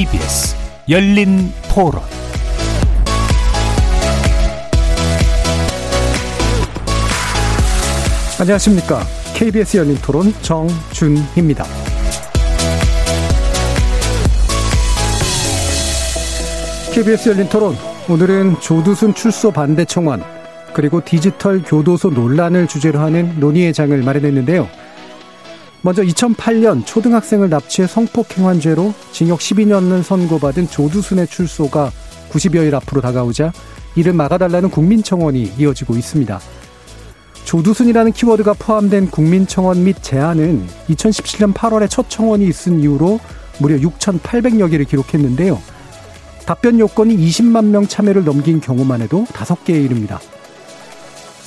KBS 열린 토론 안녕하십니까. KBS 열린 토론 정준희입니다. KBS 열린 토론. 오늘은 조두순 출소 반대 청원, 그리고 디지털 교도소 논란을 주제로 하는 논의의 장을 마련했는데요. 먼저 2008년 초등학생을 납치해 성폭행환죄로 징역 12년을 선고받은 조두순의 출소가 90여일 앞으로 다가오자 이를 막아달라는 국민청원이 이어지고 있습니다. 조두순이라는 키워드가 포함된 국민청원 및 제안은 2017년 8월에 첫 청원이 있은 이후로 무려 6,800여 개를 기록했는데요. 답변 요건이 20만 명 참여를 넘긴 경우만 해도 5개에 이릅니다.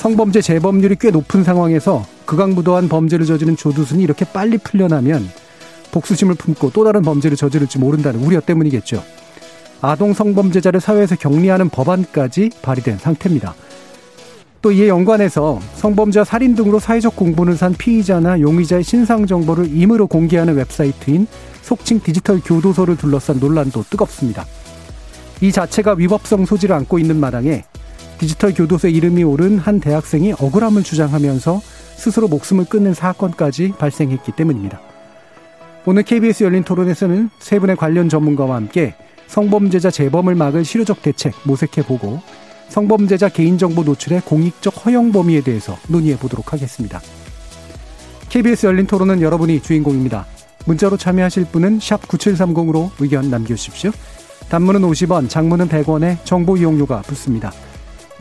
성범죄 재범률이 꽤 높은 상황에서 극악무도한 범죄를 저지른 조두순이 이렇게 빨리 풀려나면 복수심을 품고 또 다른 범죄를 저지를지 모른다는 우려 때문이겠죠. 아동 성범죄자를 사회에서 격리하는 법안까지 발의된 상태입니다. 또 이에 연관해서 성범죄와 살인 등으로 사회적 공분을 산 피의자나 용의자의 신상 정보를 임의로 공개하는 웹사이트인 속칭 디지털 교도소를 둘러싼 논란도 뜨겁습니다. 이 자체가 위법성 소지를 안고 있는 마당에 디지털 교도소에 이름이 오른 한 대학생이 억울함을 주장하면서 스스로 목숨을 끊는 사건까지 발생했기 때문입니다. 오늘 KBS 열린 토론에서는 세 분의 관련 전문가와 함께 성범죄자 재범을 막을 실효적 대책 모색해보고 성범죄자 개인정보 노출의 공익적 허용 범위에 대해서 논의해 보도록 하겠습니다. KBS 열린 토론은 여러분이 주인공입니다. 문자로 참여하실 분은 9730으로 의견 남겨주십시오. 단문은 50원, 장문은 100원에 정보 이용료가 붙습니다.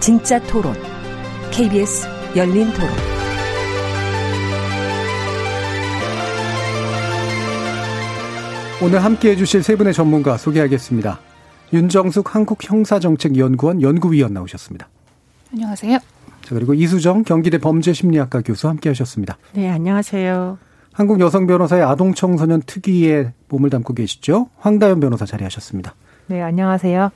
진짜 토론. KBS 열린 토론. 오늘 함께 해주실 세 분의 전문가 소개하겠습니다. 윤정숙 한국형사정책연구원 연구위원 나오셨습니다. 안녕하세요. 자, 그리고 이수정 경기대 범죄심리학과 교수 함께 하셨습니다. 네, 안녕하세요. 한국 여성 변호사의 아동 청소년 특위에 몸을 담고 계시죠? 황다연 변호사 자리하셨습니다. 네, 안녕하세요.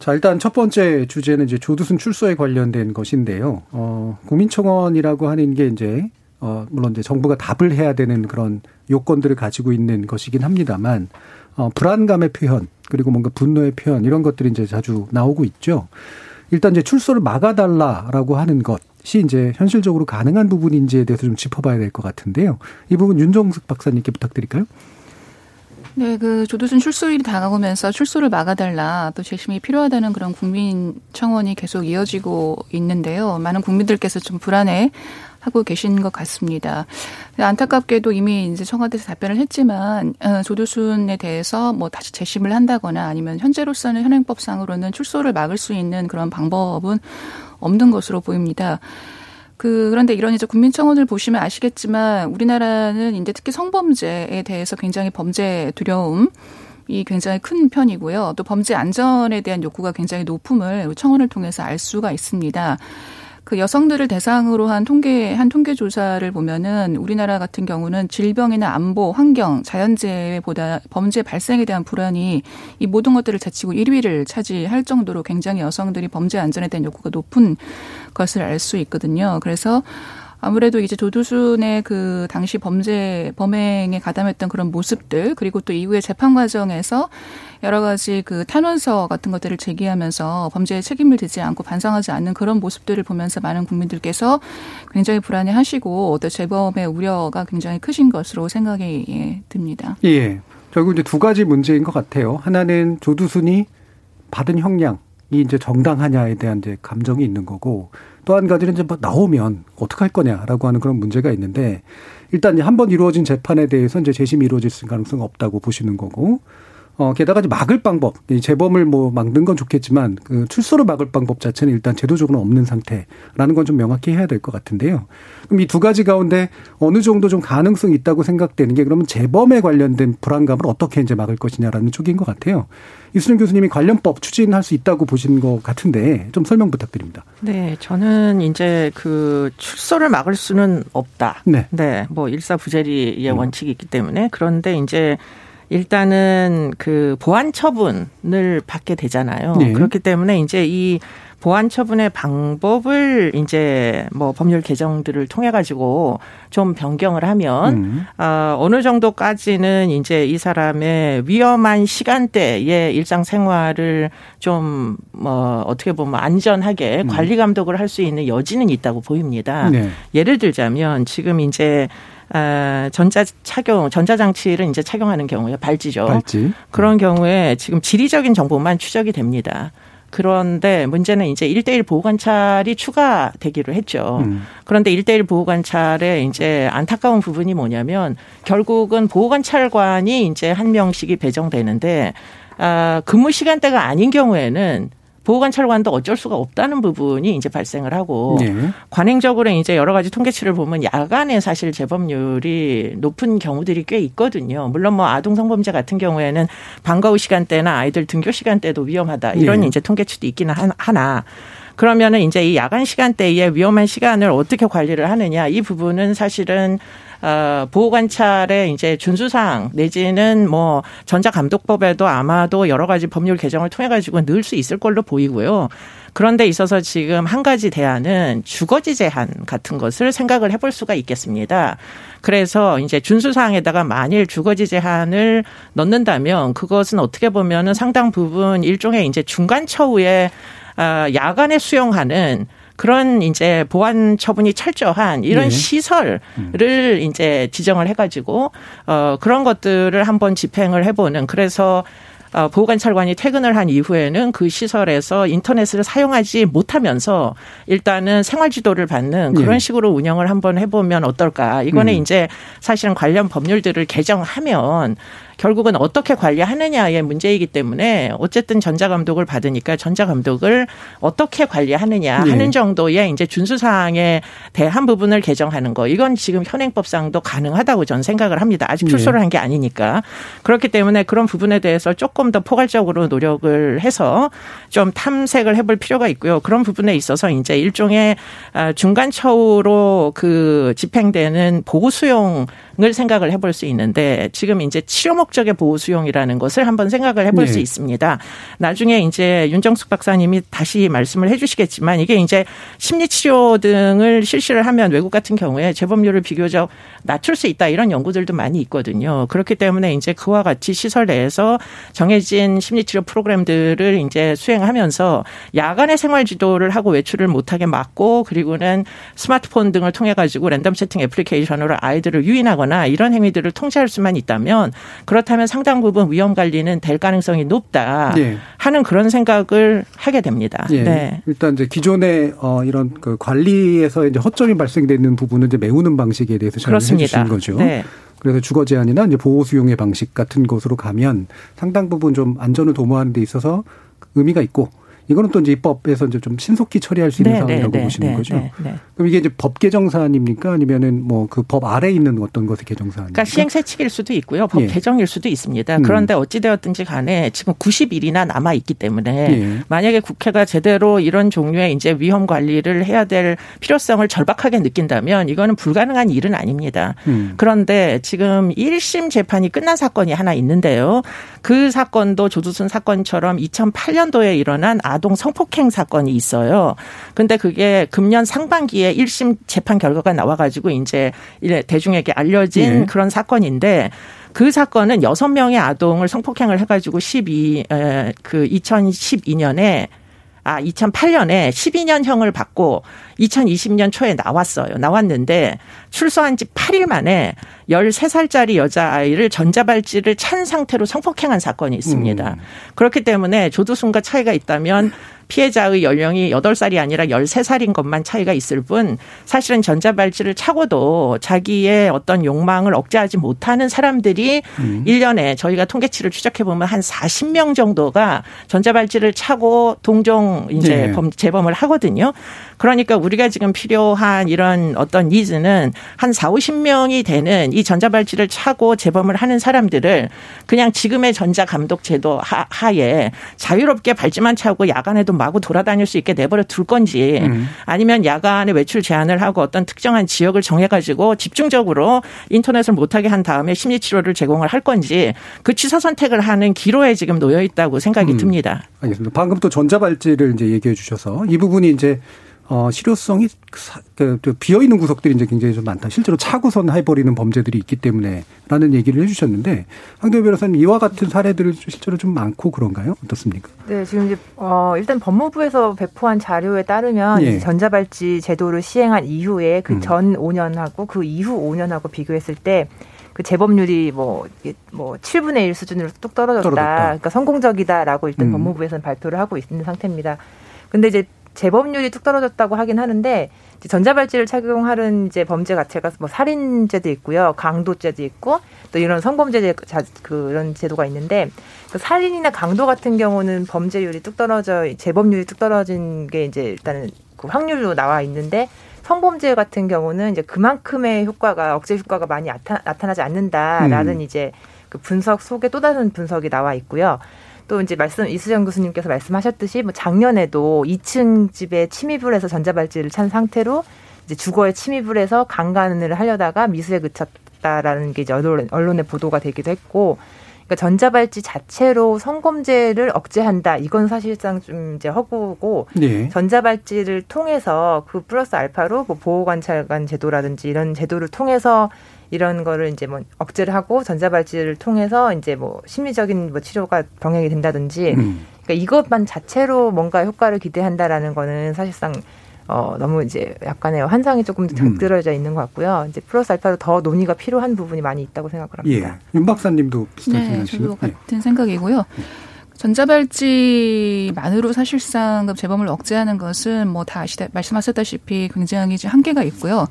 자, 일단 첫 번째 주제는 이제 조두순 출소에 관련된 것인데요. 어, 국민청원이라고 하는 게 이제 어, 물론 이제 정부가 답을 해야 되는 그런 요건들을 가지고 있는 것이긴 합니다만, 어, 불안감의 표현, 그리고 뭔가 분노의 표현, 이런 것들이 이제 자주 나오고 있죠. 일단 이제 출소를 막아달라라고 하는 것이 이제 현실적으로 가능한 부분인지에 대해서 좀 짚어봐야 될 것 같은데요. 이 부분 윤정숙 박사님께 부탁드릴까요? 네, 그 조두순 출소일이 다가오면서 출소를 막아달라 또 재심이 필요하다는 그런 국민 청원이 계속 이어지고 있는데요. 많은 국민들께서 좀 불안해 하고 계신 것 같습니다. 안타깝게도 이미 이제 청와대에서 답변을 했지만 어, 조두순에 대해서 뭐 다시 재심을 한다거나 아니면 현재로서는 현행법상으로는 출소를 막을 수 있는 그런 방법은 없는 것으로 보입니다. 그 그런데 이런 이제 국민청원을 보시면 아시겠지만 우리나라는 이제 특히 성범죄에 대해서 굉장히 범죄 두려움 이 굉장히 큰 편이고요. 또 범죄 안전에 대한 욕구가 굉장히 높음을 청원을 통해서 알 수가 있습니다. 그 여성들을 대상으로 한 통계 한 통계 조사를 보면은 우리나라 같은 경우는 질병이나 안보, 환경, 자연재해보다 범죄 발생에 대한 불안이 이 모든 것들을 제치고 1위를 차지할 정도로 굉장히 여성들이 범죄 안전에 대한 욕구가 높은 것을 알 수 있거든요. 그래서 아무래도 이제 조두순의 그 당시 범죄 범행에 가담했던 그런 모습들 그리고 또 이후에 재판 과정에서 여러 가지 그 탄원서 같은 것들을 제기하면서 범죄에 책임을 지지 않고 반성하지 않는 그런 모습들을 보면서 많은 국민들께서 굉장히 불안해하시고 또 재범의 우려가 굉장히 크신 것으로 생각이 예, 듭니다. 예. 결국 이제 두 가지 문제인 것 같아요. 하나는 조두순이 받은 형량이 이제 정당하냐에 대한 이제 감정이 있는 거고 또 한 가지는 이제 뭐 나오면 어떻게 할 거냐라고 하는 그런 문제가 있는데 일단 한 번 이루어진 재판에 대해서 이제 재심이 이루어질 가능성은 없다고 보시는 거고 어, 게다가 이제 막을 방법, 재범을 뭐 막는 건 좋겠지만 그 출소를 막을 방법 자체는 일단 제도적으로 없는 상태라는 건 좀 명확히 해야 될 것 같은데요. 그럼 이 두 가지 가운데 어느 정도 좀 가능성이 있다고 생각되는 게 그러면 재범에 관련된 불안감을 어떻게 이제 막을 것이냐라는 쪽인 것 같아요. 이수정 교수님이 관련법 추진할 수 있다고 보신 것 같은데 좀 설명 부탁드립니다. 네, 저는 이제 그 출소를 막을 수는 없다. 네. 네, 뭐 일사부재리의 음. 원칙이 있기 때문에 그런데 이제 일단은 그 보안 처분을 받게 되잖아요. 네. 그렇기 때문에 이제 이 보안 처분의 방법을 이제 뭐 법률 개정들을 통해 가지고 좀 변경을 하면 음. 어, 어느 정도까지는 이제 이 사람의 위험한 시간대의 일상 생활을 좀 뭐 어떻게 보면 안전하게 음. 관리 감독을 할 수 있는 여지는 있다고 보입니다. 네. 예를 들자면 지금 이제 아, 전자 착용, 전자 장치를 이제 착용하는 경우에 발찌죠. 발찌. 그런 경우에 지금 지리적인 정보만 추적이 됩니다. 그런데 문제는 이제 1대1 보호관찰이 추가되기로 했죠. 음. 그런데 1대1 보호관찰에 이제 안타까운 부분이 뭐냐면 결국은 보호관찰관이 이제 한 명씩이 배정되는데 아, 근무 시간대가 아닌 경우에는 보호관찰관도 어쩔 수가 없다는 부분이 이제 발생을 하고 네. 관행적으로 이제 여러 가지 통계치를 보면 야간에 사실 재범률이 높은 경우들이 꽤 있거든요. 물론 뭐 아동 성범죄 같은 경우에는 방과 후 시간대나 아이들 등교 시간대도 위험하다 이런 네. 이제 통계치도 있기는 하나 그러면은 이제 이 야간 시간대에 위험한 시간을 어떻게 관리를 하느냐 이 부분은 사실은 어, 보호 관찰의 이제 준수사항 내지는 뭐 전자감독법에도 아마도 여러 가지 법률 개정을 통해 가지고 넣을 수 있을 걸로 보이고요. 그런데 있어서 지금 한 가지 대안은 주거지 제한 같은 것을 생각을 해볼 수가 있겠습니다. 그래서 이제 준수사항에다가 만일 주거지 제한을 넣는다면 그것은 어떻게 보면은 상당 부분 일종의 이제 중간 처우에 아, 야간에 수용하는 그런 이제 보안 처분이 철저한 이런 네. 시설을 음. 이제 지정을 해가지고 어 그런 것들을 한번 집행을 해보는 그래서 어, 보호관찰관이 퇴근을 한 이후에는 그 시설에서 인터넷을 사용하지 못하면서 일단은 생활 지도를 받는 그런 예. 식으로 운영을 한번 해보면 어떨까. 이거는 음. 이제 사실은 관련 법률들을 개정하면 결국은 어떻게 관리하느냐의 문제이기 때문에 어쨌든 전자 감독을 받으니까 전자 감독을 어떻게 관리하느냐 네. 하는 정도의 이제 준수 사항에 대한 부분을 개정하는 거 이건 지금 현행법상도 가능하다고 저는 생각을 합니다. 아직 네. 출소를 한게 아니니까 그렇기 때문에 그런 부분에 대해서 조금 더 포괄적으로 노력을 해서 좀 탐색을 해볼 필요가 있고요. 그런 부분에 있어서 이제 일종의 아, 중간 처우로 그 집행되는 보호 수용 을 생각을 해볼 수 있는데 지금 이제 치료 목 목적의 보호 수용이라는 것을 한번 생각을 해볼 네. 수 있습니다. 나중에 이제 윤정숙 박사님이 다시 말씀을 해주시겠지만 이게 이제 심리 치료 등을 실시를 하면 외국 같은 경우에 재범률을 비교적 낮출 수 있다 이런 연구들도 많이 있거든요. 그렇기 때문에 이제 그와 같이 시설 내에서 정해진 심리 치료 프로그램들을 이제 수행하면서 야간에 생활 지도를 하고 외출을 못하게 막고 그리고는 스마트폰 등을 통해 가지고 랜덤 채팅 애플리케이션으로 아이들을 유인하거나 이런 행위들을 통제할 수만 있다면 그렇다면 상당 부분 위험 관리는 될 가능성이 높다 네. 하는 그런 생각을 하게 됩니다. 네. 네. 일단 이제 기존의 어 이런 그 관리에서 이제 허점이 발생되는 부분을 이제 메우는 방식에 대해서 설명해 주신 거죠. 네. 그래서 주거 제한이나 이제 보호 수용의 방식 같은 것으로 가면 상당 부분 좀 안전을 도모하는 데 있어서 의미가 있고 이거는 또 이제 입법에서 이제 좀 신속히 처리할 수 있는 네, 상황이라고 네, 보시는 네, 거죠. 네, 네. 그럼 이게 이제 법 개정 사안입니까? 아니면은 뭐 그 법 아래에 있는 어떤 것의 개정 사안입니까? 그러니까 시행세칙일 수도 있고요. 법 예. 개정일 수도 있습니다. 음. 그런데 어찌 되었든지 간에 지금 90일이나 남아 있기 때문에 예. 만약에 국회가 제대로 이런 종류의 이제 위험 관리를 해야 될 필요성을 절박하게 느낀다면 이거는 불가능한 일은 아닙니다. 음. 그런데 지금 1심 재판이 끝난 사건이 하나 있는데요. 그 사건도 조두순 사건처럼 2008년도에 일어난 아 아동 성폭행 사건이 있어요. 근데 그게 금년 상반기에 1심 재판 결과가 나와가지고 이제 대중에게 알려진 네. 그런 사건인데 그 사건은 6명의 아동을 성폭행을 해가지고 12, 그 2012년에 아, 2008년에 12년형을 받고 2020년 초에 나왔어요. 나왔는데 출소한 지 8일 만에 13살짜리 여자아이를 전자발찌를 찬 상태로 성폭행한 사건이 있습니다. 음. 그렇기 때문에 조두순과 차이가 있다면 피해자의 연령이 8살이 아니라 13살인 것만 차이가 있을 뿐 사실은 전자발찌를 차고도 자기의 어떤 욕망을 억제하지 못하는 사람들이 음. 1년에 저희가 통계치를 추적해 보면 한 40명 정도가 전자발찌를 차고 동종 이제 네. 범, 재범을 하거든요. 그러니까 우리가 지금 필요한 이런 어떤 니즈는 한 4, 50명이 되는 이 전자발찌를 차고 재범을 하는 사람들을 그냥 지금의 전자감독 제도 하에 자유롭게 발찌만 차고 야간에도 마구 돌아다닐 수 있게 내버려 둘 건지 음. 아니면 야간에 외출 제한을 하고 어떤 특정한 지역을 정해가지고 집중적으로 인터넷을 못하게 한 다음에 심리치료를 제공을 할 건지 그 취사 선택을 하는 기로에 지금 놓여 있다고 생각이 음. 듭니다. 알겠습니다. 방금 또 전자발찌를 이제 얘기해 주셔서 이 부분이 이제 어, 실효성이 그, 비어 있는 구석들이 이제 굉장히 좀 많다. 실제로 차고선 해버리는 범죄들이 있기 때문에라는 얘기를 해주셨는데 황교안 변호사님 이와 같은 사례들을 실제로 좀 많고 그런가요? 어떻습니까? 네, 지금 이제 어, 일단 법무부에서 배포한 자료에 따르면 예. 전자발찌 제도를 시행한 이후에 그전 음. 5년하고 그 이후 5년하고 비교했을 때. 그 재범률이 뭐, 뭐 7분의 1 수준으로 뚝 떨어졌다. 떨어졌다. 그러니까 성공적이다라고 일단 음. 법무부에서는 발표를 하고 있는 상태입니다. 근데 이제 재범률이 뚝 떨어졌다고 하긴 하는데 전자발찌를 착용하는 이제 범죄 자체가 뭐 살인죄도 있고요, 강도죄도 있고 또 이런 성범죄 그런 제도가 있는데 그 살인이나 강도 같은 경우는 범죄율이 뚝 떨어져 재범률이 뚝 떨어진 게 이제 일단은 그 확률로 나와 있는데 성범죄 같은 경우는 이제 그만큼의 효과가 억제 효과가 많이 나타, 나타나지 않는다라는 음. 이제 그 분석 속에 또 다른 분석이 나와 있고요. 또 이제 말씀 이수정 교수님께서 말씀하셨듯이 뭐 작년에도 2층 집에 침입을 해서 전자발찌를 찬 상태로 이제 주거에 침입을 해서 강간을 하려다가 미수에 그쳤다라는 게 이제 언론, 언론에 보도가 되기도 했고 그러니까 전자발찌 자체로 성범죄를 억제한다. 이건 사실상 좀 이제 허구고 네. 전자발찌를 통해서 그 플러스 알파로 뭐 보호관찰관 제도라든지 이런 제도를 통해서 이런 거를 이제 뭐 억제를 하고 전자발찌를 통해서 이제 뭐 심리적인 뭐 치료가 병행이 된다든지 음. 그러니까 이것만 자체로 뭔가 효과를 기대한다라는 거는 사실상 어, 너무 이제 약간의 환상이 조금 덜들어져 음. 있는 것 같고요. 이제 플러스 알파로 더 논의가 필요한 부분이 많이 있다고 생각을 합니다. 예. 윤 박사님도 비슷한 네, 생각이시죠? 저도 같은 예. 생각이고요. 전자발찌만으로 사실상 그 재범을 억제하는 것은 뭐 다 아시다 말씀하셨다시피 굉장히 한계가 있고요.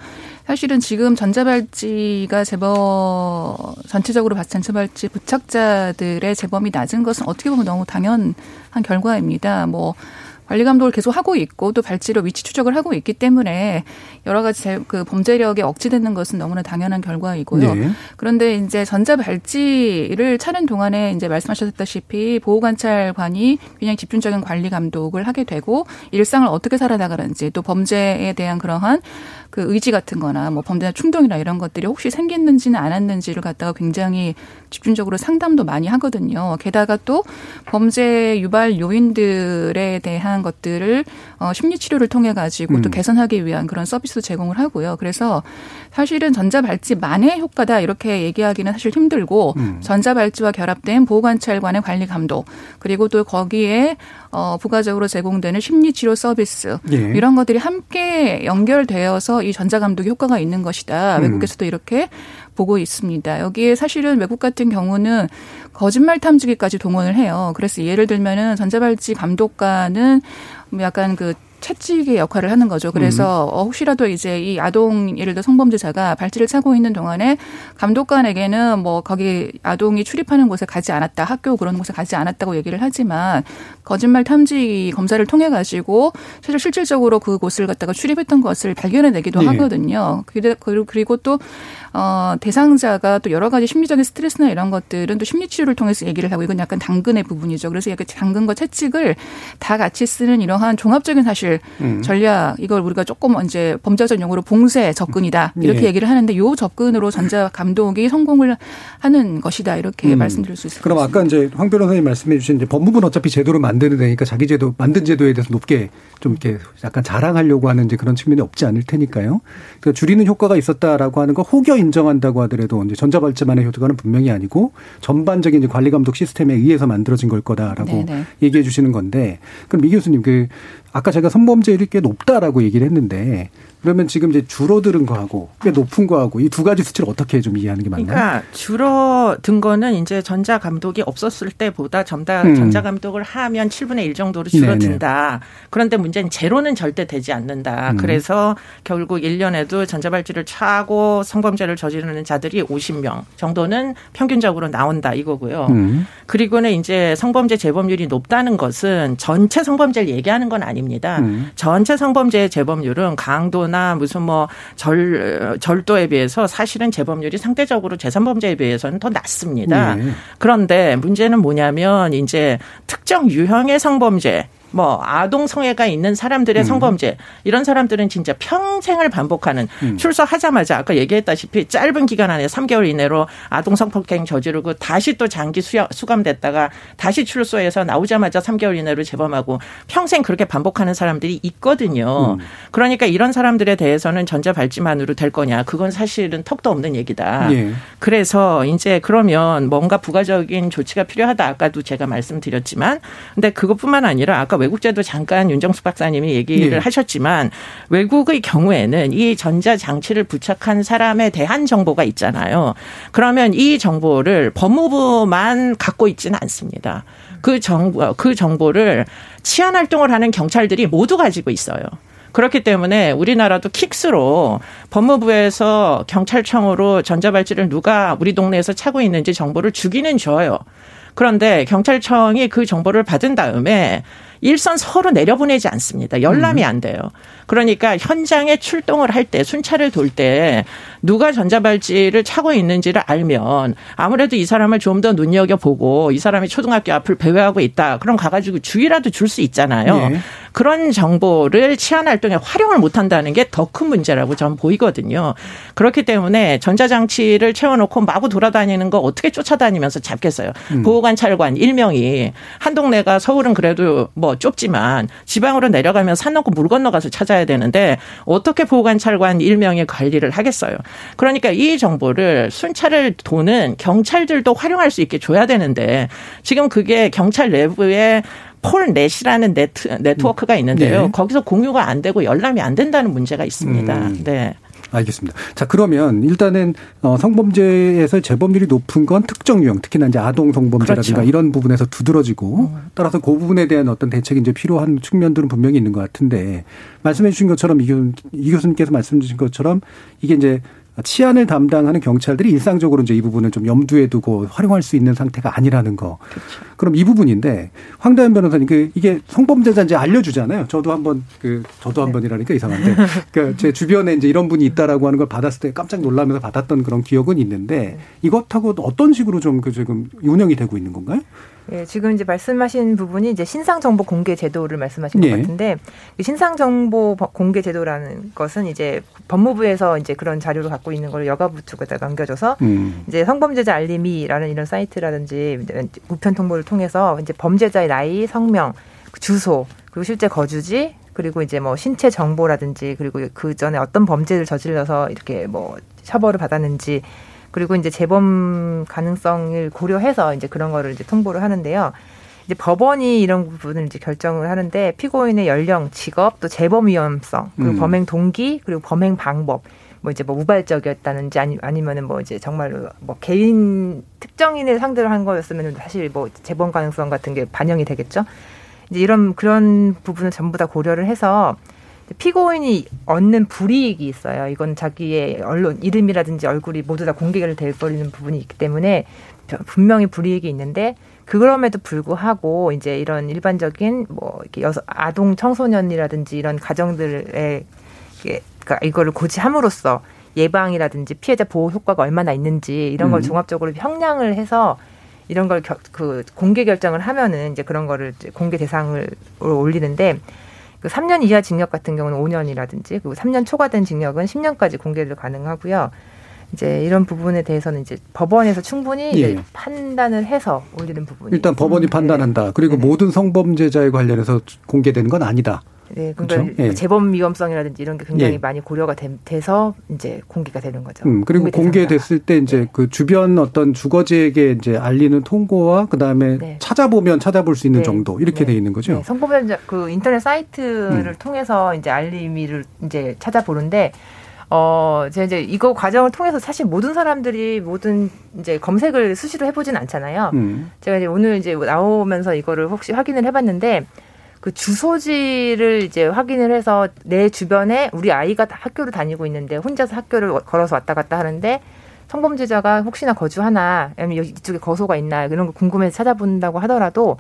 사실은 지금 전자발찌가 재범 전체적으로 봤을 때 전자발찌 부착자들의 재범이 낮은 것은 어떻게 보면 너무 당연한 결과입니다. 뭐 관리 감독을 계속 하고 있고 또 발찌로 위치 추적을 하고 있기 때문에 여러 가지 그 범죄력에 억지되는 것은 너무나 당연한 결과이고요. 네. 그런데 이제 전자 발찌를 차는 동안에 이제 말씀하셨다시피 보호 관찰관이 굉장히 집중적인 관리 감독을 하게 되고 일상을 어떻게 살아나가는지 또 범죄에 대한 그러한 그 의지 같은 거나 뭐 범죄나 충동이나 이런 것들이 혹시 생겼는지는 않았는지를 갖다가 굉장히 집중적으로 상담도 많이 하거든요. 게다가 또 범죄 유발 요인들에 대한 것들을 어 심리 치료를 통해 가지고 음. 또 개선하기 위한 그런 서비스도 제공을 하고요. 그래서 사실은 전자발찌만의 효과다 이렇게 얘기하기는 사실 힘들고 음. 전자발찌와 결합된 보호관찰관의 관리 감독 그리고 또 거기에 어 부가적으로 제공되는 심리 치료 서비스 예. 이런 것들이 함께 연결되어서 이 전자 감독이 효과가 있는 것이다. 음. 외국에서도 이렇게 보고 있습니다. 여기에 사실은 외국 같은 경우는 거짓말 탐지기까지 동원을 해요. 그래서 예를 들면은 전자발찌 감독관은 약간 그 채찍의 역할을 하는 거죠. 그래서 음. 어, 혹시라도 이제 이 아동 예를 들어 성범죄자가 발찌를 차고 있는 동안에 감독관에게는 뭐 거기 아동이 출입하는 곳에 가지 않았다, 학교 그런 곳에 가지 않았다고 얘기를 하지만 거짓말 탐지 검사를 통해 가지고 사실 실질적으로 그곳을 갖다가 출입했던 것을 발견해내기도 네. 하거든요. 그리고 또 어, 대상자가 또 여러 가지 심리적인 스트레스나 이런 것들은 또 심리 치료를 통해서 얘기를 하고 이건 약간 당근의 부분이죠. 그래서 약간 당근과 채찍을 다 같이 쓰는 이러한 종합적인 사실 음. 전략 이걸 우리가 조금 이제 범죄적 용어로 봉쇄 접근이다 이렇게 예. 얘기를 하는데 요 접근으로 전자 감독이 성공을 하는 것이다 이렇게 음. 말씀드릴 수 있을 것 그럼 아까 이제 황 변호사님 말씀해 주신 이제 법무부는 어차피 제도를 만드는 데니까 자기 제도 만든 제도에 대해서 높게 좀 이렇게 약간 자랑하려고 하는 이제 그런 측면이 없지 않을 테니까요. 그러니까 줄이는 효과가 있었다라고 하는 거 혹여 인정한다고 하더라도 이제 전자발찌만의 효과는 분명히 아니고 전반적인 이제 관리 감독 시스템에 의해서 만들어진 걸 거다라고 네네. 네. 얘기해 주시는 건데 그럼 미 교수님 그 아까 제가 성범죄율이 꽤 높다라고 얘기를 했는데 그러면 지금 이제 줄어드는 거하고 꽤 높은 거하고 이 두 가지 수치를 어떻게 좀 이해하는 게 맞나요? 그러니까 줄어든 거는 이제 전자 감독이 없었을 때보다 전자 음. 전자 감독을 하면 7분의 1 정도로 줄어든다. 네네. 그런데 문제는 제로는 절대 되지 않는다. 음. 그래서 결국 1년에도 전자발찌를 차고 성범죄를 저지르는 자들이 50명 정도는 평균적으로 나온다 이거고요. 음. 그리고는 이제 성범죄 재범률이 높다는 것은 전체 성범죄를 얘기하는 건 아닙니다. 음. 전체 성범죄의 재범률은 강도 도나 무슨 뭐 절, 절도에 비해서 사실은 재범률이 상대적으로 재산범죄에 비해서는 더 낮습니다. 네. 그런데 문제는 뭐냐면 이제 특정 유형의 성범죄 뭐 아동 성애가 있는 사람들의 음. 성범죄 이런 사람들은 진짜 평생을 반복하는 음. 출소하자마자 아까 얘기했다시피 짧은 기간 안에 3개월 이내로 아동 성폭행 저지르고 다시 또 장기 수여, 수감됐다가 다시 출소해서 나오자마자 3개월 이내로 재범하고 평생 그렇게 반복하는 사람들이 있거든요. 음. 그러니까 이런 사람들에 대해서는 전자 발찌만으로 될 거냐 그건 사실은 턱도 없는 얘기다. 예. 그래서 이제 그러면 뭔가 부가적인 조치가 필요하다 아까도 제가 말씀드렸지만 근데 그것뿐만 아니라 아까 외국제도 잠깐 윤정수 박사님이 얘기를 네. 하셨지만 외국의 경우에는 이 전자 장치를 부착한 사람에 대한 정보가 있잖아요. 그러면 이 정보를 법무부만 갖고 있지는 않습니다. 그 정보 그 정보를 치안 활동을 하는 경찰들이 모두 가지고 있어요. 그렇기 때문에 우리나라도 킥스로 법무부에서 경찰청으로 전자발찌를 누가 우리 동네에서 차고 있는지 정보를 주기는 줘요. 그런데 경찰청이 그 정보를 받은 다음에 일선 서로 내려보내지 않습니다. 열람이 음. 안 돼요. 그러니까 현장에 출동을 할 때 순찰을 돌 때 누가 전자발찌를 차고 있는지를 알면 아무래도 이 사람을 좀 더 눈여겨보고 이 사람이 초등학교 앞을 배회하고 있다. 그럼 가가지고 주의라도 줄 수 있잖아요. 네. 그런 정보를 치안 활동에 활용을 못한다는 게 더 큰 문제라고 저는 보이거든요. 그렇기 때문에 전자장치를 채워놓고 마구 돌아다니는 거 어떻게 쫓아다니면서 잡겠어요. 음. 보호관찰관 일명이 한 동네가 서울은 그래도 뭐 좁지만 지방으로 내려가면 산 넘고 물 건너가서 찾아야 되는데 어떻게 보호관찰관 일명의 관리를 하겠어요. 그러니까 이 정보를 순찰을 도는 경찰들도 활용할 수 있게 줘야 되는데 지금 그게 경찰 내부에 폴넷이라는 네트, 네트워크가 있는데요. 네. 거기서 공유가 안 되고 열람이 안 된다는 문제가 있습니다. 음. 네. 알겠습니다. 자, 그러면 일단은 어 성범죄에서 재범률이 높은 건 특정 유형, 특히나 이제 아동 성범죄라든가 그렇죠. 이런 부분에서 두드러지고 음. 따라서 그 부분에 대한 어떤 대책이 이제 필요한 측면들은 분명히 있는 것 같은데 말씀해 주신 것처럼 이, 교, 이 교수님께서 말씀 주신 것처럼 이게 이제 치안을 담당하는 경찰들이 일상적으로 이제 이 부분을 좀 염두에 두고 활용할 수 있는 상태가 아니라는 거. 그렇죠. 그럼 이 부분인데 황다현 변호사님 그 이게 성범죄자 인지 알려주잖아요. 저도 한번 그 저도 한 번이라니까 이상한데 그제 주변에 이제 이런 분이 있다라고 하는 걸 받았을 때 깜짝 놀라면서 받았던 그런 기억은 있는데 이것하고 어떤 식으로 좀 그 지금 운영이 되고 있는 건가요? 예, 지금 이제 말씀하신 부분이 이제 신상 정보 공개 제도를 말씀하신 예. 것 같은데 신상 정보 공개 제도라는 것은 이제 법무부에서 이제 그런 자료를 갖고 있는 걸 여가부 측에다 넘겨줘서 음. 이제 성범죄자 알림이라는 이런 사이트라든지 우편 통보를 통해서 이제 범죄자의 나이, 성명, 주소 그리고 실제 거주지 그리고 이제 뭐 신체 정보라든지 그리고 그 전에 어떤 범죄를 저질러서 이렇게 뭐 처벌을 받았는지 그리고 이제 재범 가능성을 고려해서 이제 그런 거를 이제 통보를 하는데요. 이제 법원이 이런 부분을 이제 결정을 하는데 피고인의 연령, 직업, 또 재범 위험성, 그리고 음. 범행 동기, 그리고 범행 방법, 뭐 이제 뭐 우발적이었다는지 아니 아니면은 뭐 이제 정말로 뭐 개인 특정인을 상대로 한 거였으면 사실 뭐 재범 가능성 같은 게 반영이 되겠죠. 이제 이런 그런 부분을 전부 다 고려를 해서 피고인이 얻는 불이익이 있어요. 이건 자기의 언론 이름이라든지 얼굴이 모두 다 공개가 될 버리는 부분이 있기 때문에 분명히 불이익이 있는데 그럼에도 불구하고 이제 이런 일반적인 뭐 이렇게 여성 아동 청소년이라든지 이런 가정들의 그러니까 이거를 고지함으로써 예방이라든지 피해자 보호 효과가 얼마나 있는지 이런 걸 음. 종합적으로 형량을 해서 이런 걸 그 공개 결정을 하면은 이제 그런 거를 공개 대상을 올리는데 그 3년 이하 징역 같은 경우는 5년이라든지 그리고 3년 초과된 징역은 10년까지 공개를 가능하고요. 이제 이런 부분에 대해서는 이제 법원에서 충분히 예. 판단을 해서 올리는 부분이 일단 법원이 판단한다. 그리고 네네. 모든 성범죄자에 관련해서 공개되는 건 아니다. 네, 그러니까 그렇죠? 예. 재범 위험성이라든지 이런 게 굉장히 예. 많이 고려가 되, 서 이제 공개가 되는 거죠. 음, 그리고 공개됐을 때 이제 네. 그 주변 어떤 주거지에게 이제 알리는 통고와 그 다음에 네. 찾아보면 찾아볼 수 있는 네. 정도 이렇게 돼 있는 거죠. 네. 성범죄 그 인터넷 사이트를 음. 통해서 이제 알림이를 이제 찾아보는데 어, 제가 이제 이거 과정을 통해서 사실 모든 사람들이 모든 이제 검색을 수시로 해보진 않잖아요. 음. 제가 이제 오늘 이제 나오면서 이거를 혹시 확인을 해봤는데 그 주소지를 이제 확인을 해서 내 주변에 우리 아이가 학교를 다니고 있는데 혼자서 학교를 걸어서 왔다 갔다 하는데 성범죄자가 혹시나 거주하나 아니면 이쪽에 거소가 있나 이런 거 궁금해서 찾아본다고 하더라도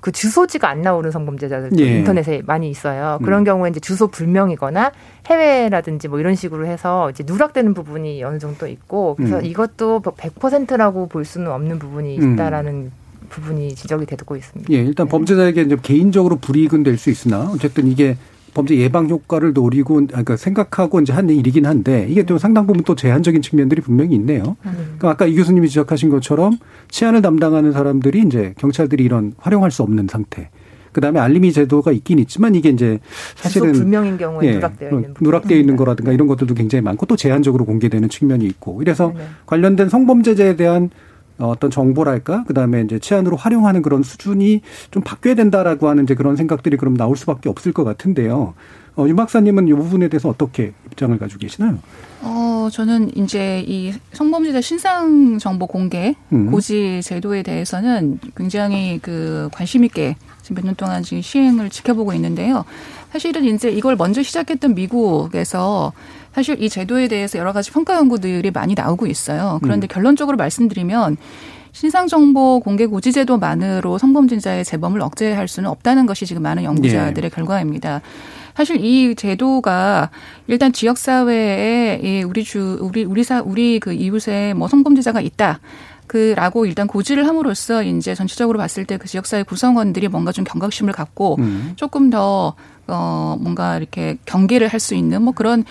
그 주소지가 안 나오는 성범죄자들도 예. 인터넷에 많이 있어요. 그런 음. 경우에 이제 주소 불명이거나 해외라든지 뭐 이런 식으로 해서 이제 누락되는 부분이 어느 정도 있고 그래서 음. 이것도 100%라고 뭐볼 수는 없는 부분이 음. 있다라는 음. 부분이 지적이 되고 있습니다. 예, 일단 네. 범죄자에게 이제 개인적으로 불이익은 될 수 있으나 어쨌든 이게 범죄 예방 효과를 노리고 그러니까 생각하고 이제 한 일이긴 한데 이게 또 상당 부분 또 제한적인 측면들이 분명히 있네요. 음. 그러니까 아까 이 교수님이 지적하신 것처럼 치안을 담당하는 사람들이 이제 경찰들이 이런 활용할 수 없는 상태. 그다음에 알림이 제도가 있긴 있지만 이게 이제 사실은 불명인 경우에 예, 누락되어 있는 누락되어 있는 거라든가 이런 것들도 굉장히 많고 또 제한적으로 공개되는 측면이 있고 이래서 네 관련된 성범죄제에 대한 어떤 정보랄까 그다음에 이제 치안으로 활용하는 그런 수준이 좀 바뀌어야 된다라고 하는 이제 그런 생각들이 그럼 나올 수밖에 없을 것 같은데요. 어, 유 박사님은 이 부분에 대해서 어떻게 입장을 가지고 계시나요? 어, 저는 이제 이 성범죄자 신상 정보 공개 음. 고지 제도에 대해서는 굉장히 그 관심 있게 지금 몇 년 동안 지금 시행을 지켜보고 있는데요. 사실은 이제 이걸 먼저 시작했던 미국에서 사실 이 제도에 대해서 여러 가지 평가 연구들이 많이 나오고 있어요. 그런데 음. 결론적으로 말씀드리면 신상정보 공개 고지제도만으로 성범죄자의 재범을 억제할 수는 없다는 것이 지금 많은 연구자들의 예. 결과입니다. 사실 이 제도가 일단 지역 사회에 우리 주 우리 우리 사 우리 그 이웃에 뭐 성범죄자가 있다. 그라고 일단 고지를 함으로써 이제 전체적으로 봤을 때 그 지역사회 구성원들이 뭔가 좀 경각심을 갖고 음. 조금 더 어, 뭔가 이렇게 경계를 할 수 있는 뭐 그런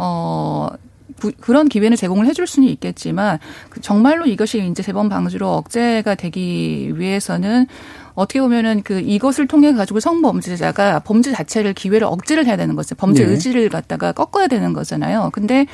어, 부, 그런 기회는 제공을 해줄 수는 있겠지만 그 정말로 이것이 이제 재범 방지로 억제가 되기 위해서는 어떻게 보면은 그 이것을 통해 가지고 성범죄자가 범죄 자체를 기회를 억제를 해야 되는 거죠. 범죄 네. 의지를 갖다가 꺾어야 되는 거잖아요. 근데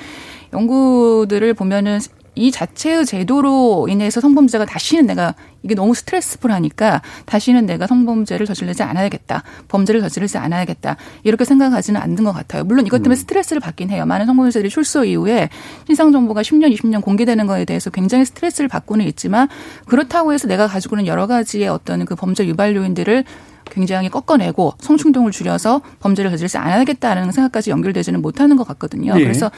연구들을 보면은 이 자체의 제도로 인해서 성범죄가 다시는 내가 이게 너무 스트레스풀하니까 다시는 내가 성범죄를 저지르지 않아야겠다. 범죄를 저지르지 않아야겠다. 이렇게 생각하지는 않는 것 같아요. 물론 이것 때문에 음. 스트레스를 받긴 해요. 많은 성범죄들이 출소 이후에 신상 정보가 10년, 20년 공개되는 거에 대해서 굉장히 스트레스를 받고는 있지만 그렇다고 해서 내가 가지고 있는 여러 가지의 어떤 그 범죄 유발 요인들을 굉장히 꺾어내고 성충동을 줄여서 범죄를 저지르지 않아야겠다는 생각까지 연결되지는 못하는 것 같거든요. 네. 그래서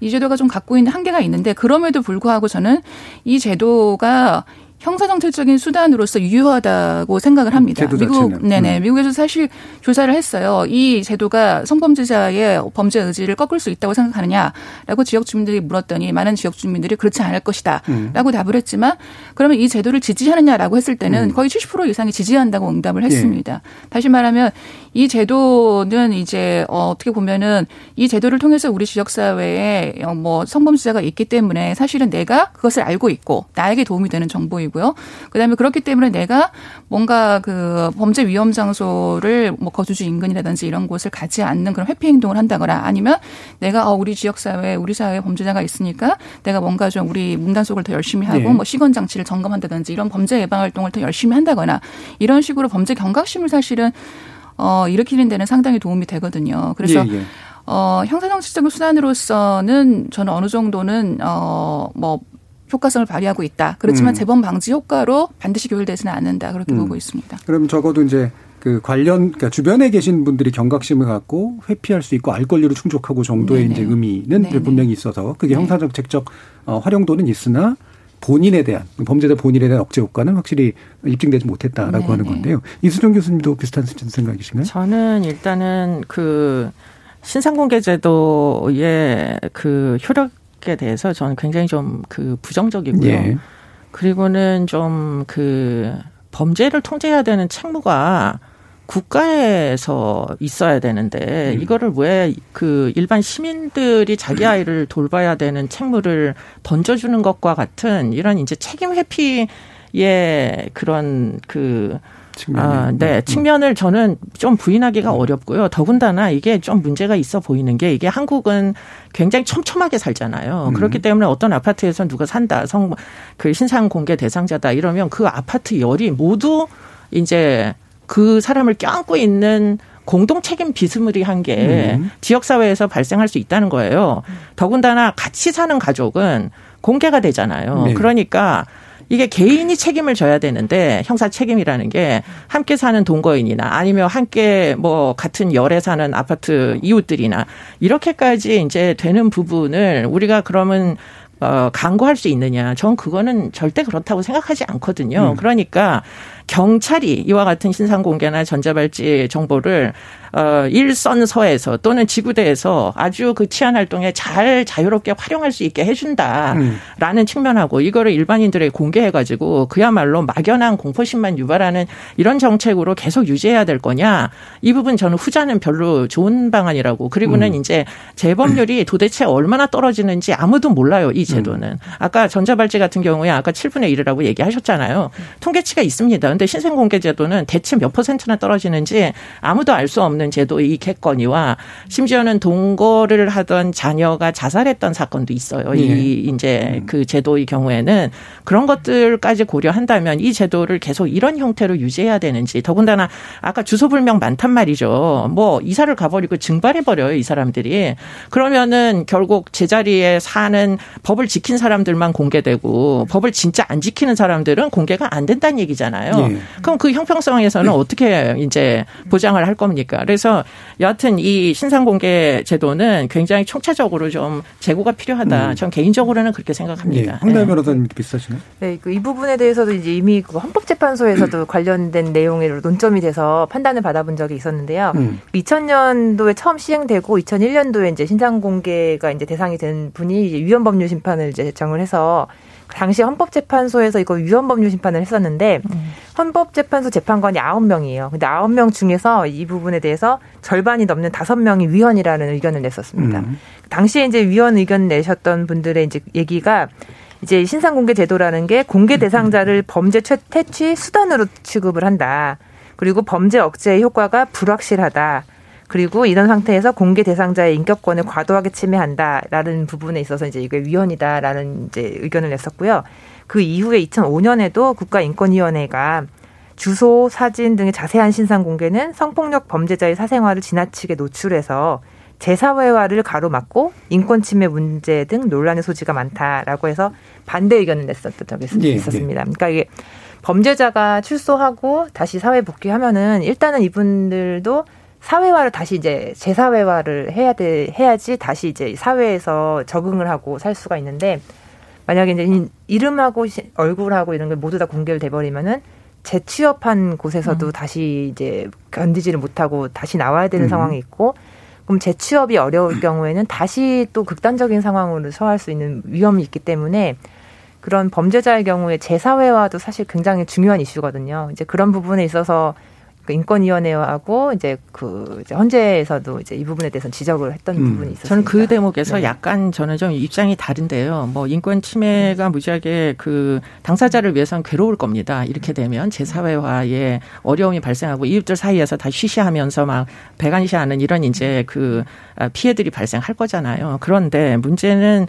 이 제도가 좀 갖고 있는 한계가 있는데 그럼에도 불구하고 저는 이 제도가 형사정책적인 수단으로서 유효하다고 생각을 합니다. 미국, 네네. 음. 미국에서 사실 조사를 했어요. 이 제도가 성범죄자의 범죄 의지를 꺾을 수 있다고 생각하느냐라고 지역 주민들이 물었더니 많은 지역 주민들이 그렇지 않을 것이다. 음. 라고 답을 했지만 그러면 이 제도를 지지하느냐라고 했을 때는 음. 거의 70% 이상이 지지한다고 응답을 예. 했습니다. 예. 다시 말하면 이 제도는 이제 어, 어떻게 보면은 이 제도를 통해서 우리 지역 사회에 어, 뭐 성범죄자가 있기 때문에 사실은 내가 그것을 알고 있고 나에게 도움이 되는 정보이고 있고요. 그다음에 그렇기 때문에 내가 뭔가 그 범죄 위험 장소를 뭐 거주지 인근이라든지 이런 곳을 가지 않는 그런 회피 행동을 한다거나 아니면 내가 어 우리 지역 사회 우리 사회에 범죄자가 있으니까 내가 뭔가 좀 우리 문단 속을 더 열심히 하고 네. 뭐 시건 장치를 점검한다든지 이런 범죄 예방 활동을 더 열심히 한다거나 이런 식으로 범죄 경각심을 사실은 어 일으키는 데는 상당히 도움이 되거든요. 그래서 예, 예. 어, 형사정치적인 수단으로서는 저는 어느 정도는, 어, 뭐, 효과성을 발휘하고 있다. 그렇지만 음. 재범 방지 효과로 반드시 교율되지는 않는다. 그렇게 음. 보고 있습니다. 그럼 적어도 이제 그 관련 그러니까 주변에 계신 분들이 경각심을 갖고 회피할 수 있고 알 권리로 충족하고 정도의 네네. 이제 의미는 네네. 분명히 있어서 그게 네. 형사정책적 어, 활용도는 있으나 본인에 대한 범죄자 본인에 대한 억제 효과는 확실히 입증되지 못했다라고 네네. 하는 건데요. 이수정 교수님도 비슷한 생각이신가요? 저는 일단은 그 신상공개제도의 그 효력 에 대해서 저는 굉장히 좀 그 부정적이고요. 예. 그리고는 좀 그 범죄를 통제해야 되는 책무가 국가에서 있어야 되는데 음. 이거를 왜 그 일반 시민들이 자기 아이를 돌봐야 되는 책무를 던져주는 것과 같은 이런 이제 책임 회피 예 그런 그 아, 네. 음. 측면을 저는 좀 부인하기가 음. 어렵고요. 더군다나 이게 좀 문제가 있어 보이는 게 이게 한국은 굉장히 촘촘하게 살잖아요. 음. 그렇기 때문에 어떤 아파트에서 누가 산다, 성, 그 신상 공개 대상자다 이러면 그 아파트 열이 모두 이제 그 사람을 껴안고 있는 공동 책임 비스무리한 게 음. 지역 사회에서 발생할 수 있다는 거예요. 더군다나 같이 사는 가족은 공개가 되잖아요. 네. 그러니까 이게 개인이 책임을 져야 되는데 형사 책임이라는 게 함께 사는 동거인이나 아니면 함께 뭐 같은 열에 사는 아파트 이웃들이나 이렇게까지 이제 되는 부분을 우리가 그러면 어, 강구할 수 있느냐. 전 그거는 절대 그렇다고 생각하지 않거든요. 음. 그러니까 경찰이 이와 같은 신상 공개나 전자발찌 정보를 어 일선서에서 또는 지구대에서 아주 그 치안 활동에 잘 자유롭게 활용할 수 있게 해준다라는 음. 측면하고 이거를 일반인들에게 공개해가지고 그야말로 막연한 공포심만 유발하는 이런 정책으로 계속 유지해야 될 거냐 이 부분 저는 후자는 별로 좋은 방안이라고 그리고는 음. 이제 재범률이 도대체 얼마나 떨어지는지 아무도 몰라요 이 제도는 음. 아까 전자발찌 같은 경우에 아까 7분의 1이라고 얘기하셨잖아요 통계치가 있습니다. 그런데 신생공개제도는 대체 몇 퍼센트나 떨어지는지 아무도 알 수 없는 제도의 객건이와 심지어는 동거를 하던 자녀가 자살했던 사건도 있어요. 네. 이 이제 음. 그 제도의 경우에는 그런 것들까지 고려한다면 이 제도를 계속 이런 형태로 유지해야 되는지 더군다나 아까 주소 불명 많단 말이죠. 뭐 이사를 가버리고 증발해 버려요. 이 사람들이. 그러면은 결국 제자리에 사는 법을 지킨 사람들만 공개되고 법을 진짜 안 지키는 사람들은 공개가 안 된다는 얘기잖아요. 예. 그럼 그 형평성에서는 네. 어떻게 이제 보장을 할 겁니까? 그래서 여하튼 이 신상 공개 제도는 굉장히 총체적으로 좀 재고가 필요하다. 음. 전 개인적으로는 그렇게 생각합니다. 예. 황달 네. 변호사님 비슷하시나요? 네, 그 이 부분에 대해서도 이제 이미 그 헌법재판소에서도 관련된 내용으로 논점이 돼서 판단을 받아본 적이 있었는데요. 음. 2000년도에 처음 시행되고 2001년도에 이제 신상 공개가 이제 대상이 된 분이 이제 위헌법률 심판을 이제 정을 해서 당시 헌법재판소에서 이거 위헌법률 심판을 했었는데 음. 헌법재판소 재판관이 아홉 명이에요. 근데 아홉 명 중에서 이 부분에 대해서 절반이 넘는 다섯 명이 위헌이라는 의견을 냈었습니다. 음. 당시에 이제 위헌 의견 내셨던 분들의 이제 얘기가 이제 신상 공개 제도라는 게 공개 대상자를 범죄 퇴치 수단으로 취급을 한다. 그리고 범죄 억제의 효과가 불확실하다. 그리고 이런 상태에서 공개 대상자의 인격권을 과도하게 침해한다라는 부분에 있어서 이제 이게 위헌이다라는 이제 의견을 냈었고요. 그 이후에 2005년에도 국가인권위원회가 주소, 사진 등의 자세한 신상 공개는 성폭력 범죄자의 사생활을 지나치게 노출해서 재사회화를 가로막고 인권 침해 문제 등 논란의 소지가 많다라고 해서 반대 의견을 냈었던 적이 예, 예. 있었습니다. 그러니까 이게 범죄자가 출소하고 다시 사회 복귀하면은 일단은 이분들도 사회화를 다시 이제 재사회화를 해야 돼 해야지 다시 이제 사회에서 적응을 하고 살 수가 있는데 만약에 이제 이름하고 얼굴하고 이런 게 모두 다 공개를 돼 버리면은 재취업한 곳에서도 음. 다시 이제 견디지를 못하고 다시 나와야 되는 음. 상황이 있고 그럼 재취업이 어려울 경우에는 다시 또 극단적인 상황으로 처할 수 있는 위험이 있기 때문에 그런 범죄자의 경우에 재사회화도 사실 굉장히 중요한 이슈거든요. 이제 그런 부분에 있어서 그 인권위원회하고 이제 그 이제 헌재에서도 이제 이 부분에 대해서 지적을 했던 음. 부분이 있었습니다. 저는 그 대목에서 네. 약간 저는 좀 입장이 다른데요. 뭐 인권 침해가 무지하게 그 당사자를 위해서는 괴로울 겁니다. 이렇게 되면 제사회화에 어려움이 발생하고 이웃들 사이에서 다 쉬쉬하면서 막 배관시하는 이런 이제 그 피해들이 발생할 거잖아요. 그런데 문제는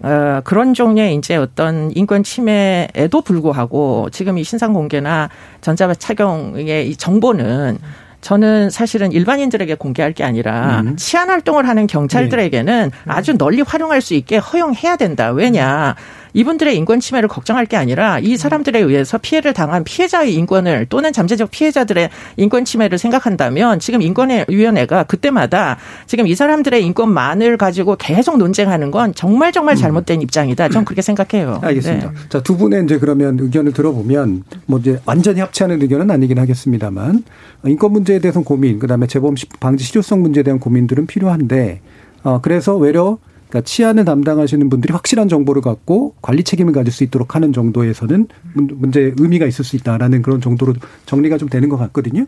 어, 그런 종류의 이제 어떤 인권 침해에도 불구하고 지금 이 신상 공개나 전자발 착용의 이 정보는 저는 사실은 일반인들에게 공개할 게 아니라 음. 치안 활동을 하는 경찰들에게는 네. 아주 널리 활용할 수 있게 허용해야 된다. 왜냐? 이분들의 인권 침해를 걱정할 게 아니라 이 사람들에 의해서 피해를 당한 피해자의 인권을 또는 잠재적 피해자들의 인권 침해를 생각한다면 지금 인권위원회가 그때마다 지금 이 사람들의 인권만을 가지고 계속 논쟁하는 건 정말 정말 잘못된 음. 입장이다. 저는 그렇게 생각해요. 알겠습니다. 네. 자, 두 분의 이제 그러면 의견을 들어보면 뭐 이제 완전히 합치하는 의견은 아니긴 하겠습니다만 인권 문제에 대해서 고민, 그다음에 재범 방지 실효성 문제에 대한 고민들은 필요한데 어 그래서 외려 그러니까 치안을 담당하시는 분들이 확실한 정보를 갖고 관리 책임을 가질 수 있도록 하는 정도에서는 문제 의미가 있을 수 있다라는 그런 정도로 정리가 좀 되는 것 같거든요.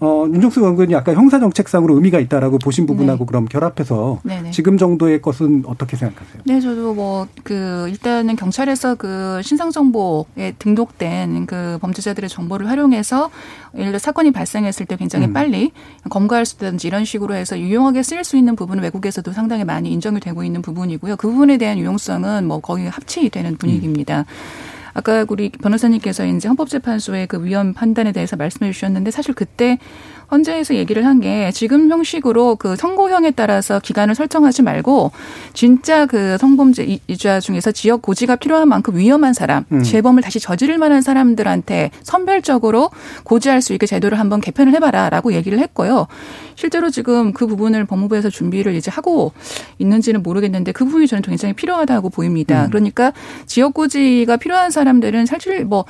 어, 윤종수 의원이 아까 형사 정책상으로 의미가 있다라고 보신 부분하고 네. 그럼 결합해서 네네. 지금 정도의 것은 어떻게 생각하세요? 네, 저도 뭐 그 일단은 경찰에서 그 신상 정보에 등록된 그 범죄자들의 정보를 활용해서 예를 들어 사건이 발생했을 때 굉장히 음. 빨리 검거할 수 있다든지 이런 식으로 해서 유용하게 쓰일 수 있는 부분은 외국에서도 상당히 많이 인정이 되고 있는 부분이고요. 그 부분에 대한 유용성은 뭐 거의 합치되는 분위기입니다. 음. 아까 우리 변호사님께서 이제 헌법재판소의 그 위헌 판단에 대해서 말씀해 주셨는데 사실 그때 헌재에서 얘기를 한 게 지금 형식으로 그 선고형에 따라서 기간을 설정하지 말고 진짜 그 성범죄 이주자 중에서 지역 고지가 필요한 만큼 위험한 사람, 음. 재범을 다시 저지를 만한 사람들한테 선별적으로 고지할 수 있게 제도를 한번 개편을 해봐라라고 얘기를 했고요. 실제로 지금 그 부분을 법무부에서 준비를 이제 하고 있는지는 모르겠는데 그 부분이 저는 굉장히 필요하다고 보입니다. 음. 그러니까 지역 고지가 필요한 사람들은 사실 뭐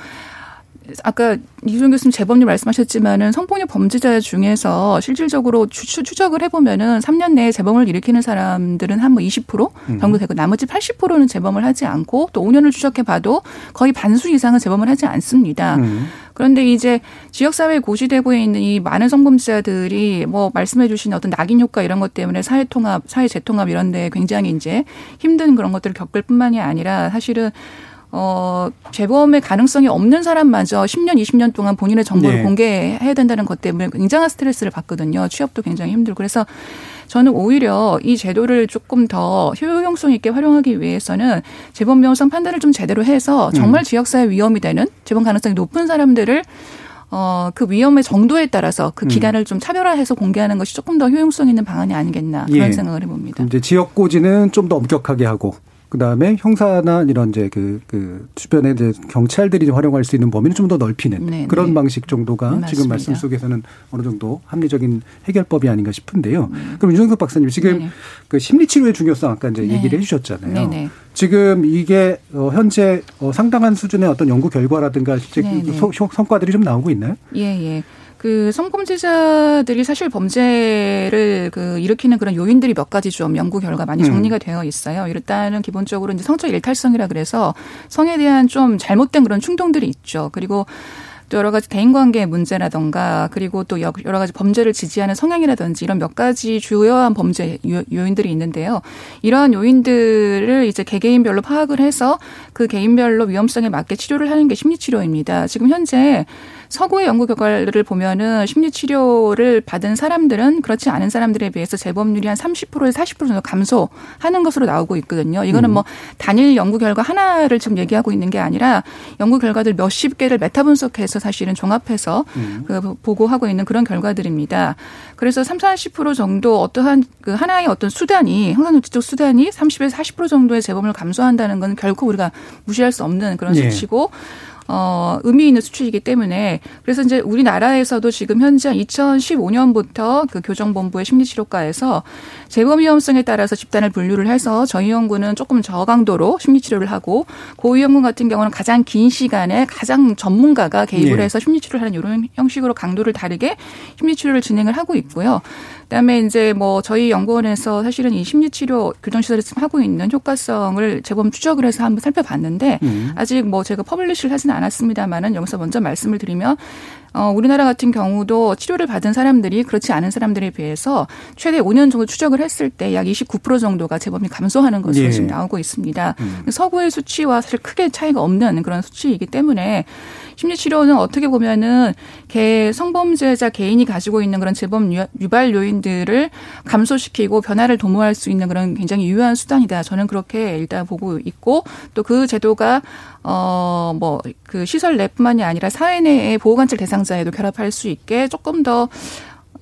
아까 이준 교수님 재범님 말씀하셨지만은 성폭력 범죄자 중에서 실질적으로 추, 적을 해보면은 3년 내에 재범을 일으키는 사람들은 한 뭐 20% 음. 정도 되고 나머지 80%는 재범을 하지 않고 또 5년을 추적해봐도 거의 반수 이상은 재범을 하지 않습니다. 음. 그런데 이제 지역사회에 고시되고 있는 이 많은 성범죄자들이 뭐 말씀해 주신 어떤 낙인 효과 이런 것 때문에 사회 통합, 사회 재통합 이런 데 굉장히 이제 힘든 그런 것들을 겪을 뿐만이 아니라 사실은 어, 재범의 가능성이 없는 사람마저 10년, 20년 동안 본인의 정보를 네. 공개해야 된다는 것 때문에 굉장한 스트레스를 받거든요. 취업도 굉장히 힘들고. 그래서 저는 오히려 이 제도를 조금 더 효용성 있게 활용하기 위해서는 재범 명성 판단을 좀 제대로 해서 정말 음. 지역사회 위험이 되는 재범 가능성이 높은 사람들을 어, 그 위험의 정도에 따라서 그 음. 기간을 음. 좀 차별화해서 공개하는 것이 조금 더 효용성 있는 방안이 아니겠나 그런 예. 생각을 해봅니다. 이제 지역 고지는 좀 더 엄격하게 하고 그 다음에 형사나 이런 이제 그, 그 주변에 이제 경찰들이 활용할 수 있는 범위를 좀 더 넓히는 네, 그런 네. 방식 정도가 네, 지금 말씀 속에서는 어느 정도 합리적인 해결법이 아닌가 싶은데요. 네. 그럼 유정석 박사님 지금 네. 그 심리치료의 중요성 아까 이제 네. 얘기를 해주셨잖아요. 지금 이게 어 현재 어 상당한 수준의 어떤 연구 결과라든가 실제 그 성과들이 좀 나오고 있나요? 예, 예. 그 성범죄자들이 사실 범죄를 그 일으키는 그런 요인들이 몇 가지 좀 연구 결과 많이 음. 정리가 음. 되어 있어요. 일단은 기본적으로 이제 성적 일탈성이라 그래서 성에 대한 좀 잘못된 그런 충동들이 있죠. 그리고 또 여러 가지 대인관계 문제라던가 그리고 또 여러 가지 범죄를 지지하는 성향이라든지 이런 몇 가지 주요한 범죄 요인들이 있는데요. 이러한 요인들을 이제 개개인별로 파악을 해서 그 개인별로 위험성에 맞게 치료를 하는 게 심리치료입니다. 지금 현재 서구의 연구 결과를 보면은 심리 치료를 받은 사람들은 그렇지 않은 사람들에 비해서 재범률이 한 30%에서 40% 정도 감소하는 것으로 나오고 있거든요. 이거는 음. 뭐 단일 연구 결과 하나를 지금 얘기하고 있는 게 아니라 연구 결과들 몇십 개를 메타 분석해서 사실은 종합해서 음. 그 보고하고 있는 그런 결과들입니다. 그래서 3, 40% 정도 어떠한 그 하나의 어떤 수단이 형사노치적 수단이 30에서 40% 정도의 재범을 감소한다는 건 결코 우리가 무시할 수 없는 그런 예. 수치고 어, 의미 있는 수출이기 때문에 그래서 이제 우리나라에서도 지금 현재 2015년부터 그 교정본부의 심리치료과에서 재범 위험성에 따라서 집단을 분류를 해서 저희 연구는 조금 저강도로 심리치료를 하고 고위험군 같은 경우는 가장 긴 시간에 가장 전문가가 개입을 네. 해서 심리치료를 하는 이런 형식으로 강도를 다르게 심리치료를 진행을 하고 있고요. 그다음에 이제 뭐 저희 연구원에서 사실은 이 심리치료 교정시설에서 하고 있는 효과성을 재범 추적을 해서 한번 살펴봤는데 음. 아직 뭐 제가 publish를 하지는 않았습니다만은 여기서 먼저 말씀을 드리면 어, 우리나라 같은 경우도 치료를 받은 사람들이 그렇지 않은 사람들에 비해서 최대 5년 정도 추적을 했을 때 약 29% 정도가 재범이 감소하는 것으로 예. 지금 나오고 있습니다. 음. 서구의 수치와 사실 크게 차이가 없는 그런 수치이기 때문에 심리치료는 어떻게 보면은 개 성범죄자 개인이 가지고 있는 그런 재범 유발 요인들을 감소시키고 변화를 도모할 수 있는 그런 굉장히 유효한 수단이다. 저는 그렇게 일단 보고 있고 또 그 제도가 어 뭐 그 시설 내뿐만이 아니라 사회 내의 보호관찰 대상자에도 결합할 수 있게 조금 더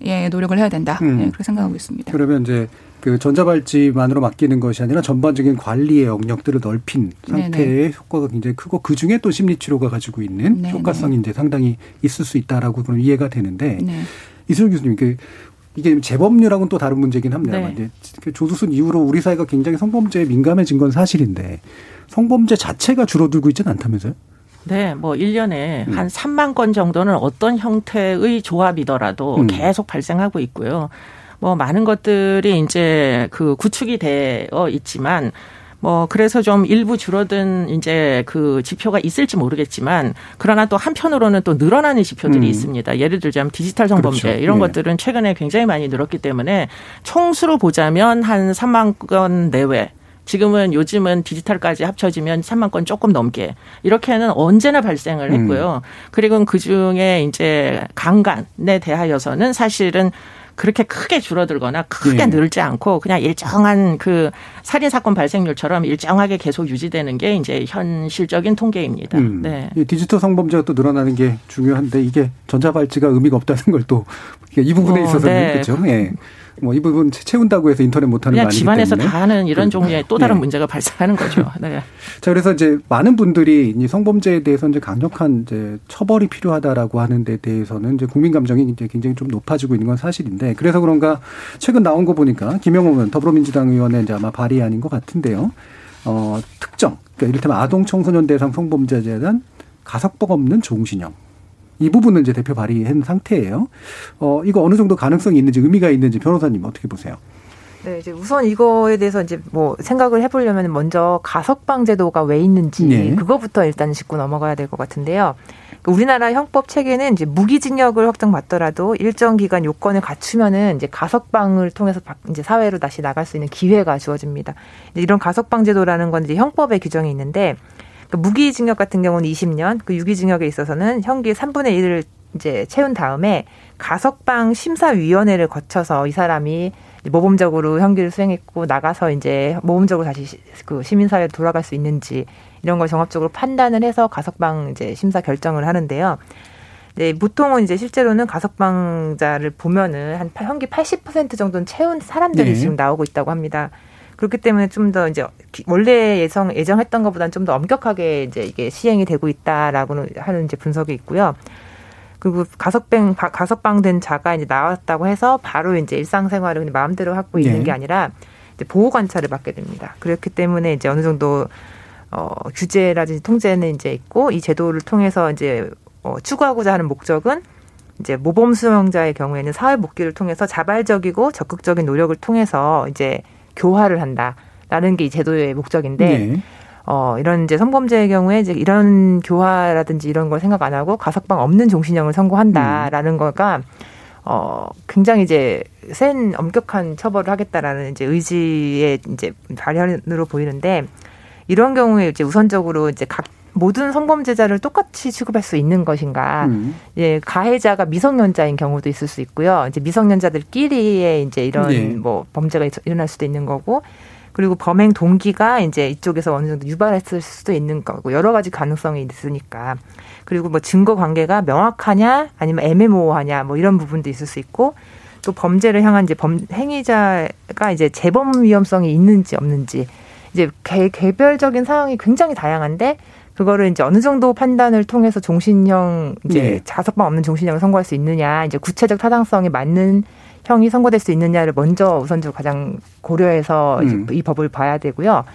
예, 노력을 해야 된다. 음. 예, 그렇게 생각하고 있습니다. 그러면 이제 그 전자발찌만으로 맡기는 것이 아니라 전반적인 관리의 영역들을 넓힌 상태의 네네. 효과가 굉장히 크고 그 중에 또 심리치료가 가지고 있는 네네. 효과성이 이제 상당히 있을 수 있다라고 그런 이해가 되는데 네. 이슬 교수님 그 이게 재범률하고는 또 다른 문제긴 합니다만 네. 이제 그 조두순 이후로 우리 사회가 굉장히 성범죄에 민감해진 건 사실인데 성범죄 자체가 줄어들고 있지는 않다면서요? 네, 뭐 1년에 음. 한 3만 건 정도는 어떤 형태의 조합이더라도 음. 계속 발생하고 있고요. 뭐 많은 것들이 이제 그 구축이 되어 있지만 뭐 그래서 좀 일부 줄어든 이제 그 지표가 있을지 모르겠지만 그러나 또 한편으로는 또 늘어나는 지표들이 음. 있습니다. 예를 들자면 디지털 성범죄 그렇죠. 이런 네. 것들은 최근에 굉장히 많이 늘었기 때문에 총수로 보자면 한 3만 건 내외 지금은 요즘은 디지털까지 합쳐지면 3만 건 조금 넘게 이렇게는 언제나 발생을 했고요. 음. 그리고 그 중에 이제 강간에 대하여서는 사실은 그렇게 크게 줄어들거나 크게 예. 늘지 않고 그냥 일정한 그 살인 사건 발생률처럼 일정하게 계속 유지되는 게 이제 현실적인 통계입니다. 음. 네. 디지털 성범죄가 또 늘어나는 게 중요한데 이게 전자발찌가 의미가 없다는 걸 또 이 부분에 어, 있어서는 네. 그렇죠. 예. 뭐이 부분 채운다고 해서 인터넷 못하는 거 아니기 집안에서 다 하는 이런 종류의 또 다른 네. 문제가 발생하는 거죠. 네. 자 그래서 이제 많은 분들이 이 성범죄에 대해서 이제 강력한 이제 처벌이 필요하다라고 하는 데 대해서는 이제 국민 감정이 이제 굉장히 좀 높아지고 있는 건 사실인데 그래서 그런가 최근 나온 거 보니까 김영호 더불어민주당 의원의 이제 아마 발의안인 것 같은데요. 어 특정 그러니까 이를테면 아동 청소년 대상 성범죄에 대한 가석법 없는 종신형 이 부분을 이제 대표 발의한 상태예요. 어, 이거 어느 정도 가능성이 있는지 의미가 있는지 변호사님 어떻게 보세요? 네, 이제 우선 이거에 대해서 이제 뭐 생각을 해보려면 먼저 가석방 제도가 왜 있는지 네. 그거부터 일단 짚고 넘어가야 될 것 같은데요. 우리나라 형법 체계는 이제 무기징역을 확정받더라도 일정 기간 요건을 갖추면은 이제 가석방을 통해서 이제 사회로 다시 나갈 수 있는 기회가 주어집니다. 이런 가석방 제도라는 건 이제 형법에 규정이 있는데 그 무기징역 같은 경우는 20년, 그 유기징역에 있어서는 형기 3분의 1을 이제 채운 다음에 가석방 심사위원회를 거쳐서 이 사람이 모범적으로 형기를 수행했고 나가서 이제 모범적으로 다시 그 시민사회로 돌아갈 수 있는지 이런 걸 종합적으로 판단을 해서 가석방 이제 심사 결정을 하는데요. 네, 보통은 이제 실제로는 가석방자를 보면은 한 형기 80% 정도는 채운 사람들이 네. 지금 나오고 있다고 합니다. 그렇기 때문에 좀 더 이제 원래 예상 예정했던 것보다는 좀 더 엄격하게 이제 이게 시행이 되고 있다라고는 하는 이제 분석이 있고요. 그리고 가석방 가석방 된 자가 이제 나왔다고 해서 바로 이제 일상생활을 마음대로 하고 있는 네. 게 아니라 이제 보호 관찰을 받게 됩니다. 그렇기 때문에 이제 어느 정도 어 규제라든지 통제는 이제 있고 이 제도를 통해서 이제 어 추구하고자 하는 목적은 이제 모범 수용자의 경우에는 사회 복귀를 통해서 자발적이고 적극적인 노력을 통해서 이제 교화를 한다라는 게 이 제도의 목적인데 네. 어, 이런 이제 성범죄의 경우에 이제 이런 교화라든지 이런 걸 생각 안 하고 가석방 없는 종신형을 선고한다라는 음. 거가 어, 굉장히 이제 센 엄격한 처벌을 하겠다라는 이제 의지의 이제 발현으로 보이는데 이런 경우에 이제 우선적으로 이제 각 모든 성범죄자를 똑같이 취급할 수 있는 것인가? 음. 예, 가해자가 미성년자인 경우도 있을 수 있고요. 이제 미성년자들끼리의 이제 이런 네. 뭐 범죄가 일어날 수도 있는 거고. 그리고 범행 동기가 이제 이쪽에서 어느 정도 유발했을 수도 있는 거고 여러 가지 가능성이 있으니까 그리고 뭐 증거 관계가 명확하냐 아니면 애매모호하냐 뭐 이런 부분도 있을 수 있고 또 범죄를 향한 이제 범 행위자가 이제 재범 위험성이 있는지 없는지 이제 개, 개별적인 상황이 굉장히 다양한데 그거를 이제 어느 정도 판단을 통해서 종신형 이제 네. 자석방 없는 종신형을 선고할 수 있느냐 이제 구체적 타당성에 맞는 형이 선고될 수 있느냐를 먼저 우선적으로 가장 고려해서 음. 이 법을 봐야 되고요.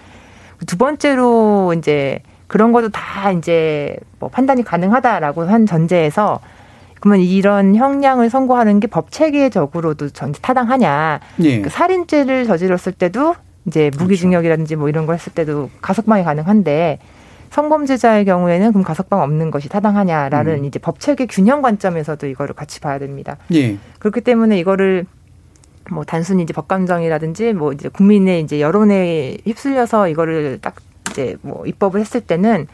두 번째로 이제 그런 것도 다 이제 뭐 판단이 가능하다라고 한 전제에서 그러면 이런 형량을 선고하는 게 법 체계적으로도 전 타당하냐? 예. 그 살인죄를 저질렀을 때도 이제 그렇죠. 무기징역이라든지 뭐 이런 걸 했을 때도 가석방이 가능한데 성범죄자의 경우에는 그럼 가석방 없는 것이 타당하냐라는 음. 이제 법체계 균형 관점에서도 이거를 같이 봐야 됩니다. 예. 그렇기 때문에 이거를 뭐 단순히 이제 법감정이라든지 뭐 이제 국민의 이제 여론에 휩쓸려서 이거를 딱 이제 뭐 입법을 했을 때는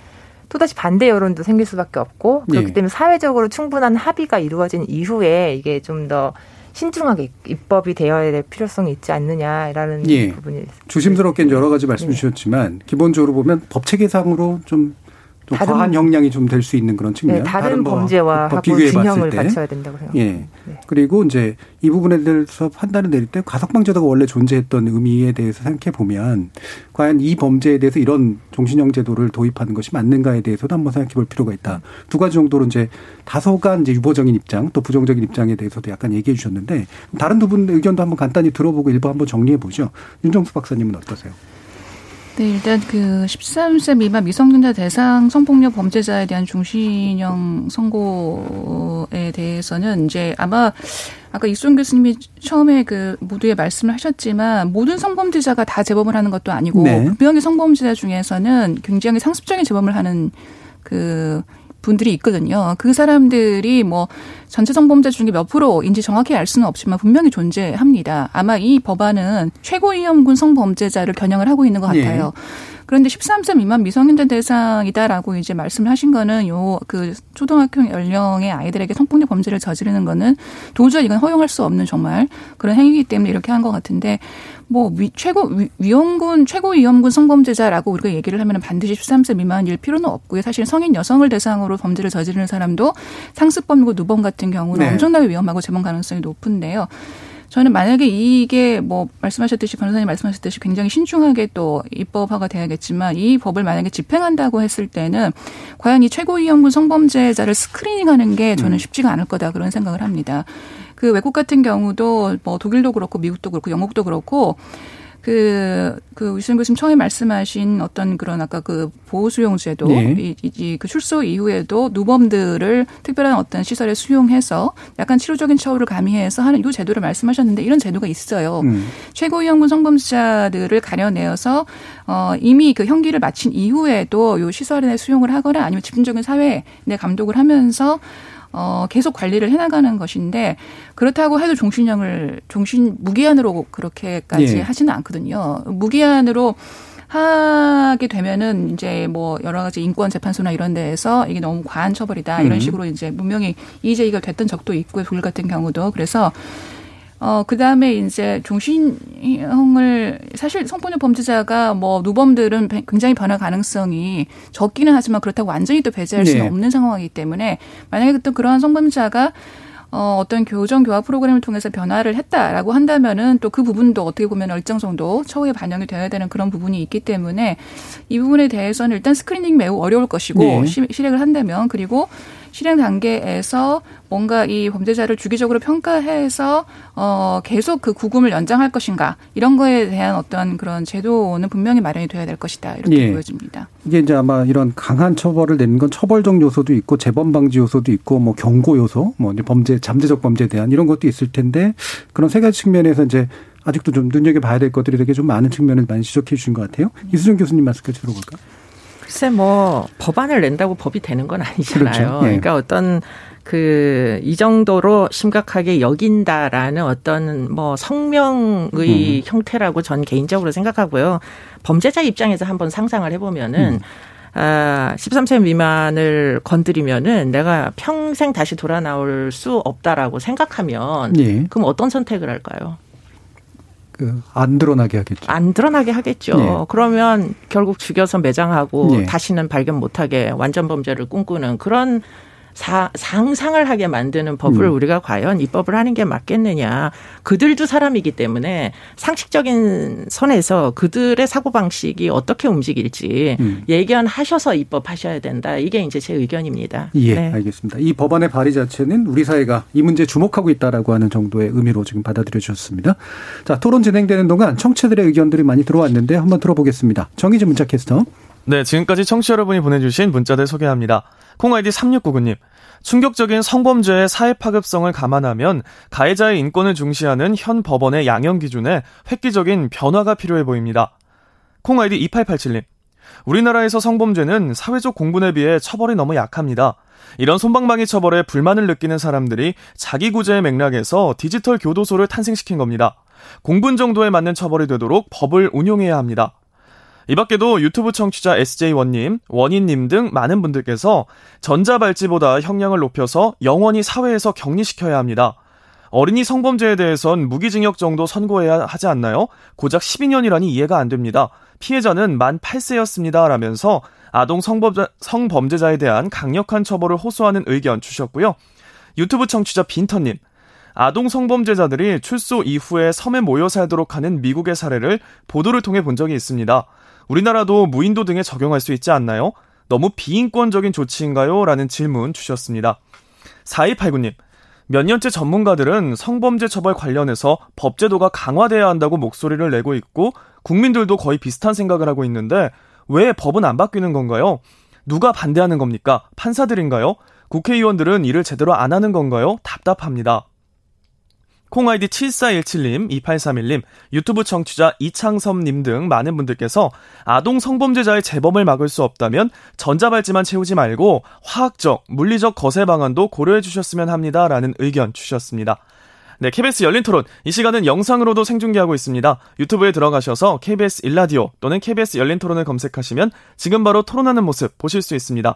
또다시 반대 여론도 생길 수밖에 없고 그렇기 예. 때문에 사회적으로 충분한 합의가 이루어진 이후에 이게 좀더 신중하게 입법이 되어야 될 필요성이 있지 않느냐라는 예. 부분이 조심스럽게 여러 가지 말씀 네. 주셨지만 기본적으로 보면 법 체계상으로 좀 좀 다른, 과한 형량이 좀 될 수 있는 그런 측면. 네, 다른, 다른 범죄와 하고 균형을 갖춰야 된다고 생각합니다. 예. 네. 그리고 이제 이 부분에 대해서 판단을 내릴 때 가석방제도가 원래 존재했던 의미에 대해서 생각해 보면 과연 이 범죄에 대해서 이런 종신형 제도를 도입하는 것이 맞는가에 대해서도 한번 생각해 볼 필요가 있다. 두 가지 정도로 이제 다소간 이제 유보적인 입장 또 부정적인 입장에 대해서도 약간 얘기해 주셨는데 다른 두 분 의견도 한번 간단히 들어보고 일부 한번 정리해 보죠. 윤정수 박사님은 어떠세요? 네, 일단 그 13세 미만 미성년자 대상 성폭력 범죄자에 대한 중신형 선고에 대해서는 이제 아마 아까 이수정 교수님이 처음에 그 모두의 말씀을 하셨지만 모든 성범죄자가 다 재범을 하는 것도 아니고 네. 분명히 성범죄자 중에서는 굉장히 상습적인 재범을 하는 그 분들이 있거든요. 그 사람들이 뭐 전체 성범죄 중에 몇 프로인지 정확히 알 수는 없지만 분명히 존재합니다. 아마 이 법안은 최고위험군 성범죄자를 겨냥을 하고 있는 것 같아요. 네. 그런데 13세 미만 미성년자 대상이다라고 이제 말씀을 하신 거는 요 그 초등학교 연령의 아이들에게 성폭력 범죄를 저지르는 거는 도저히 이건 허용할 수 없는 정말 그런 행위이기 때문에 이렇게 한 것 같은데 뭐 위, 최고 위, 위험군 최고 위험군 성범죄자라고 우리가 얘기를 하면 반드시 13세 미만일 필요는 없고요. 사실 성인 여성을 대상으로 범죄를 저지르는 사람도 상습범이고 누범 같은 경우는 네. 엄청나게 위험하고 재범 가능성이 높은데요. 저는 만약에 이게 뭐 말씀하셨듯이 변호사님 말씀하셨듯이 굉장히 신중하게 또 입법화가 돼야겠지만 이 법을 만약에 집행한다고 했을 때는 과연 이 최고위험군 성범죄자를 스크리닝하는 게 저는 음. 쉽지가 않을 거다 그런 생각을 합니다. 그 외국 같은 경우도 뭐 독일도 그렇고 미국도 그렇고 영국도 그렇고 그, 그, 유승 교수님 처음에 말씀하신 어떤 그런 아까 그 보호수용제도, 네. 이, 이, 그 출소 이후에도 누범들을 특별한 어떤 시설에 수용해서 약간 치료적인 처우를 가미해서 하는 이 제도를 말씀하셨는데 이런 제도가 있어요. 음. 최고위험군 성범죄자들을 가려내어서 어, 이미 그 형기를 마친 이후에도 요 시설에 수용을 하거나 아니면 집중적인 사회 내 감독을 하면서 어, 계속 관리를 해나가는 것인데 그렇다고 해도 종신형을 종신 무기한으로 그렇게까지 예. 하지는 않거든요. 무기한으로 하게 되면은 이제 뭐 여러 가지 인권 재판소나 이런 데에서 이게 너무 과한 처벌이다 이런 음. 식으로 이제 분명히 이제 이가 됐던 적도 있고요. 불 같은 경우도 그래서 어, 그 다음에 이제 종신형을, 사실 성폭력 범죄자가 뭐 누범들은 굉장히 변화 가능성이 적기는 하지만 그렇다고 완전히 또 배제할 수는 네. 없는 상황이기 때문에 만약에 또 그러한 성범죄자가 어, 어떤 교정 교화 프로그램을 통해서 변화를 했다라고 한다면은 또 그 부분도 어떻게 보면 일정 정도 처우에 반영이 되어야 되는 그런 부분이 있기 때문에 이 부분에 대해서는 일단 스크리닝 매우 어려울 것이고 네. 실행을 한다면 그리고 실행 단계에서 뭔가 이 범죄자를 주기적으로 평가해서 어 계속 그 구금을 연장할 것인가 이런 거에 대한 어떤 그런 제도는 분명히 마련이 돼야 될 것이다 이렇게 예. 보여집니다. 이게 이제 아마 이런 강한 처벌을 내는 건 처벌적 요소도 있고 재범 방지 요소도 있고 뭐 경고 요소, 뭐 범죄 잠재적 범죄에 대한 이런 것도 있을 텐데 그런 세 가지 측면에서 이제 아직도 좀 눈여겨봐야 될 것들이 되게 좀 많은 측면을 많이 지적해 주신 것 같아요. 이수정 교수님 말씀까지 들어볼까 요? 글쎄 뭐 법안을 낸다고 법이 되는 건 아니잖아요. 그렇죠. 예. 그러니까 어떤 그 이 정도로 심각하게 여긴다라는 어떤 뭐 성명의 음. 형태라고 전 개인적으로 생각하고요. 범죄자 입장에서 한번 상상을 해보면은 음. 아, 13세 미만을 건드리면은 내가 평생 다시 돌아 나올 수 없다라고 생각하면 예. 그럼 어떤 선택을 할까요? 그안 드러나게 하겠죠. 안 드러나게 하겠죠. 네. 그러면 결국 죽여서 매장하고 네. 다시는 발견 못하게 완전 범죄를 꿈꾸는 그런 사, 상상을 하게 만드는 법을 음. 우리가 과연 입법을 하는 게 맞겠느냐. 그들도 사람이기 때문에 상식적인 선에서 그들의 사고방식이 어떻게 움직일지 음. 예견하셔서 입법하셔야 된다. 이게 이제 제 의견입니다. 예, 네. 알겠습니다. 이 법안의 발의 자체는 우리 사회가 이 문제에 주목하고 있다라고 하는 정도의 의미로 지금 받아들여 주셨습니다. 자, 토론 진행되는 동안 청취들의 의견들이 많이 들어왔는데 한번 들어보겠습니다. 정희진 문자 캐스터. 네, 지금까지 청취 여러분이 보내주신 문자들 소개합니다. 콩아이디 3699님. 충격적인 성범죄의 사회 파급성을 감안하면 가해자의 인권을 중시하는 현 법원의 양형 기준에 획기적인 변화가 필요해 보입니다. 콩아이디 2887님. 우리나라에서 성범죄는 사회적 공분에 비해 처벌이 너무 약합니다. 이런 손방망이 처벌에 불만을 느끼는 사람들이 자기 구제의 맥락에서 디지털 교도소를 탄생시킨 겁니다. 공분 정도에 맞는 처벌이 되도록 법을 운용해야 합니다. 이 밖에도 유튜브 청취자 SJ1님, 원인님 등 많은 분들께서 전자발찌보다 형량을 높여서 영원히 사회에서 격리시켜야 합니다. 어린이 성범죄에 대해선 무기징역 정도 선고해야 하지 않나요? 고작 12년이라니 이해가 안 됩니다. 피해자는 만 8세였습니다. 라면서 아동 성범죄, 성범죄자에 대한 강력한 처벌을 호소하는 의견 주셨고요. 유튜브 청취자 빈터님, 아동 성범죄자들이 출소 이후에 섬에 모여 살도록 하는 미국의 사례를 보도를 통해 본 적이 있습니다. 우리나라도 무인도 등에 적용할 수 있지 않나요? 너무 비인권적인 조치인가요? 라는 질문 주셨습니다. 4289님, 몇 년째 전문가들은 성범죄 처벌 관련해서 법제도가 강화돼야 한다고 목소리를 내고 있고 국민들도 거의 비슷한 생각을 하고 있는데 왜 법은 안 바뀌는 건가요? 누가 반대하는 겁니까? 판사들인가요? 국회의원들은 일을 제대로 안 하는 건가요? 답답합니다. 콩아이디 7417님, 2831님, 유튜브 청취자 이창섭님 등 많은 분들께서 아동 성범죄자의 재범을 막을 수 없다면 전자발찌만 채우지 말고 화학적, 물리적 거세 방안도 고려해 주셨으면 합니다. 라는 의견 주셨습니다. 네, KBS 열린 토론. 이 시간은 영상으로도 생중계하고 있습니다. 유튜브에 들어가셔서 KBS 일라디오 또는 KBS 열린 토론을 검색하시면 지금 바로 토론하는 모습 보실 수 있습니다.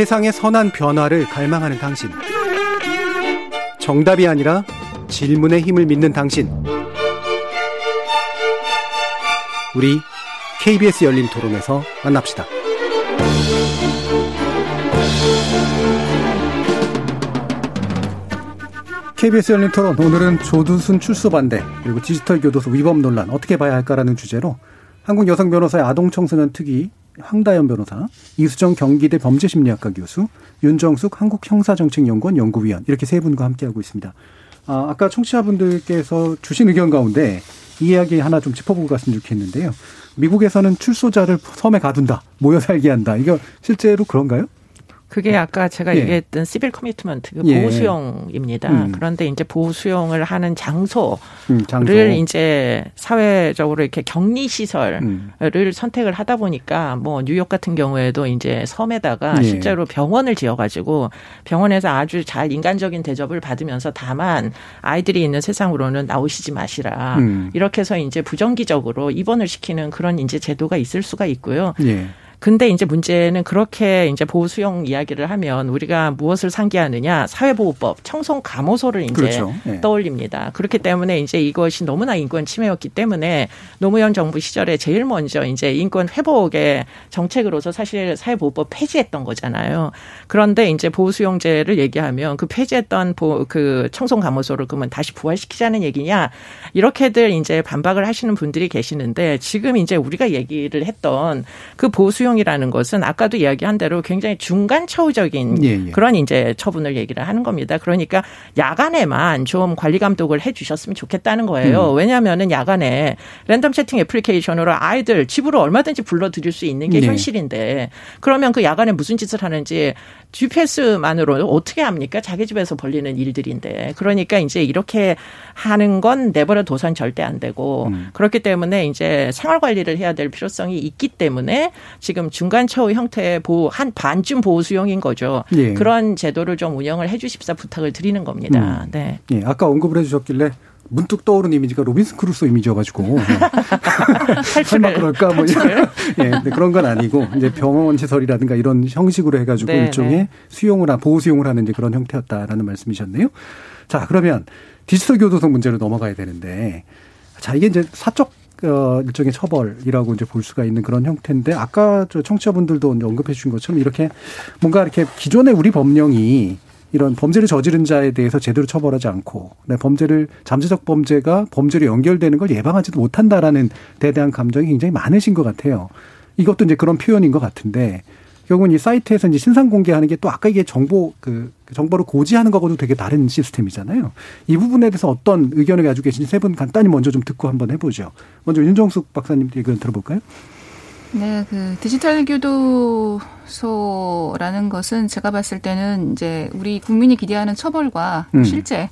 세상의 선한 변화를 갈망하는 당신. 정답이 아니라 질문의 힘을 믿는 당신. 우리 KBS 열린 토론에서 만납시다. KBS 열린 토론 오늘은 조두순 출소 반대 그리고 디지털 교도소 위법 논란 어떻게 봐야 할까라는 주제로 한국 여성 변호사의 아동 청소년 특위 황다연 변호사, 이수정 경기대 범죄심리학과 교수, 윤정숙 한국형사정책연구원 연구위원 이렇게 세 분과 함께하고 있습니다. 아, 아까 청취자분들께서 주신 의견 가운데 이 이야기 하나 좀 짚어보고 갔으면 좋겠는데요. 미국에서는 출소자를 섬에 가둔다, 모여 살게 한다. 이거 실제로 그런가요? 그게 아까 제가 예. 얘기했던 시빌 커미트먼트 그 보호 수용입니다. 음. 그런데 이제 보호 수용을 하는 장소를 음, 장소. 이제 사회적으로 이렇게 격리 시설을 음. 선택을 하다 보니까 뭐 뉴욕 같은 경우에도 이제 섬에다가 예. 실제로 병원을 지어 가지고 병원에서 아주 잘 인간적인 대접을 받으면서 다만 아이들이 있는 세상으로는 나오시지 마시라. 음. 이렇게 해서 이제 부정기적으로 입원을 시키는 그런 이제 제도가 있을 수가 있고요. 예. 근데 이제 문제는 그렇게 이제 보호 수용 이야기를 하면 우리가 무엇을 상기하느냐 사회보호법 청송 감호소를 이제 그렇죠. 네. 떠올립니다. 그렇기 때문에 이제 이것이 너무나 인권 침해였기 때문에 노무현 정부 시절에 제일 먼저 이제 인권 회복의 정책으로서 사실 사회보호법 폐지했던 거잖아요. 그런데 이제 보호 수용제를 얘기하면 그 폐지했던 보, 그 청송 감호소를 그러면 다시 부활시키자는 얘기냐 이렇게들 이제 반박을 하시는 분들이 계시는데 지금 이제 우리가 얘기를 했던 그 보호 수용 사용이라는 것은 아까도 이야기한 대로 굉장히 중간 처우적인 예, 예. 그런 이제 처분을 얘기를 하는 겁니다. 그러니까 야간에만 좀 관리 감독을 해 주셨으면 좋겠다는 거예요. 음. 왜냐하면은 야간에 랜덤 채팅 애플리케이션으로 아이들 집으로 얼마든지 불러들일 수 있는 게 네. 현실인데 그러면 그 야간에 무슨 짓을 하는지 GPS만으로 어떻게 합니까? 자기 집에서 벌리는 일들인데. 그러니까 이제 이렇게 하는 건 내버려 둬선 절대 안 되고 음. 그렇기 때문에 이제 생활 관리를 해야 될 필요성이 있기 때문에 지금 중간 처우 형태의 보호 한 반쯤 보호 수용인 거죠. 예. 그런 제도를 좀 운영을 해 주십사 부탁을 드리는 겁니다. 음. 네. 예, 아까 언급을 해 주셨길래 문득 떠오른 이미지가 로빈슨 크루소 이미지여가지고 설마 그럴까 뭐 예, 근데 그런 건 아니고 이제 병원 시설이라든가 이런 형식으로 해가지고 네, 일종의 네. 수용을 한 보호 수용을 하는 이제 그런 형태였다라는 말씀이셨네요. 자 그러면 디지털 교도소 문제로 넘어가야 되는데 자 이게 이제 사적 어, 일종의 처벌이라고 이제 볼 수가 있는 그런 형태인데 아까 저 청취자분들도 언급해 주신 것처럼 이렇게 뭔가 이렇게 기존의 우리 법령이 이런 범죄를 저지른 자에 대해서 제대로 처벌하지 않고 네, 범죄를 잠재적 범죄가 범죄로 연결되는 걸 예방하지도 못한다라는 데 대한 감정이 굉장히 많으신 것 같아요. 이것도 이제 그런 표현인 것 같은데 결국은 이 사이트에서 이제 신상 공개하는 게 또 아까 이게 정보 그 정보를 고지하는 거하고도 되게 다른 시스템이잖아요. 이 부분에 대해서 어떤 의견을 가지고 계신지 세 분 간단히 먼저 좀 듣고 한번 해보죠. 먼저 윤정숙 박사님 의견 들어볼까요? 네, 그 디지털 교도소라는 것은 제가 봤을 때는 이제 우리 국민이 기대하는 처벌과 음. 실제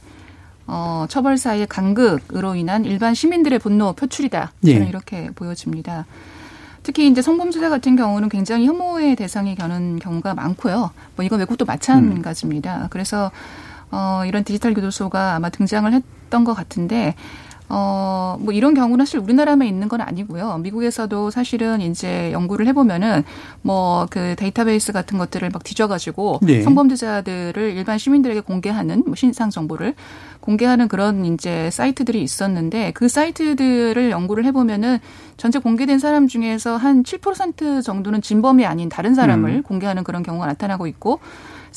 어, 처벌 사이의 간극으로 인한 일반 시민들의 분노 표출이다. 저는 예. 이렇게 보여집니다. 특히 이제 성범죄자 같은 경우는 굉장히 혐오의 대상이 되는 경우가 많고요. 뭐 이건 외국도 마찬가지입니다. 음. 그래서 어, 이런 디지털 교도소가 아마 등장을 했던 것 같은데 어, 뭐 이런 경우는 사실 우리나라만 있는 건 아니고요. 미국에서도 사실은 이제 연구를 해보면은 뭐 그 데이터베이스 같은 것들을 막 뒤져가지고 네. 성범죄자들을 일반 시민들에게 공개하는 뭐 신상 정보를 공개하는 그런 이제 사이트들이 있었는데 그 사이트들을 연구를 해보면은 전체 공개된 사람 중에서 한 7% 정도는 진범이 아닌 다른 사람을 음. 공개하는 그런 경우가 나타나고 있고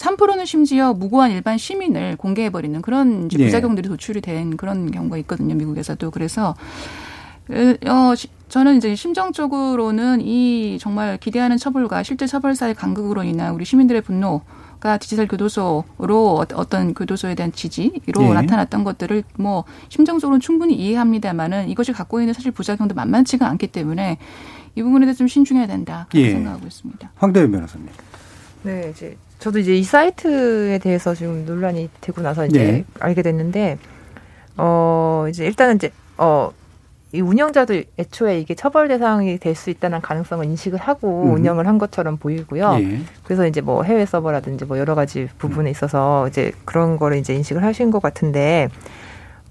3%는 심지어 무고한 일반 시민을 공개해버리는 그런 이제 예. 부작용들이 도출이 된 그런 경우가 있거든요. 미국에서도. 그래서, 어, 저는 이제 심정적으로는 이 정말 기대하는 처벌과 실제 처벌 사의 간극으로 인한 우리 시민들의 분노, 가 디지털 교도소로 어떤 교도소에 대한 지지로 예. 나타났던 것들을 뭐 심정적으로 충분히 이해합니다만은 이것이 갖고 있는 사실 부작용도 만만치가 않기 때문에 이 부분에 대해서 좀 신중해야 된다 예. 생각하고 있습니다. 황대현 변호사님. 네, 이제 저도 이제 이 사이트에 대해서 지금 논란이 되고 나서 이제 예. 알게 됐는데 어 이제 일단은 이제 어 이 운영자도 애초에 이게 처벌 대상이 될 수 있다는 가능성을 인식을 하고 음. 운영을 한 것처럼 보이고요. 예. 그래서 이제 뭐 해외 서버라든지 뭐 여러 가지 부분에 음. 있어서 이제 그런 거를 이제 인식을 하신 것 같은데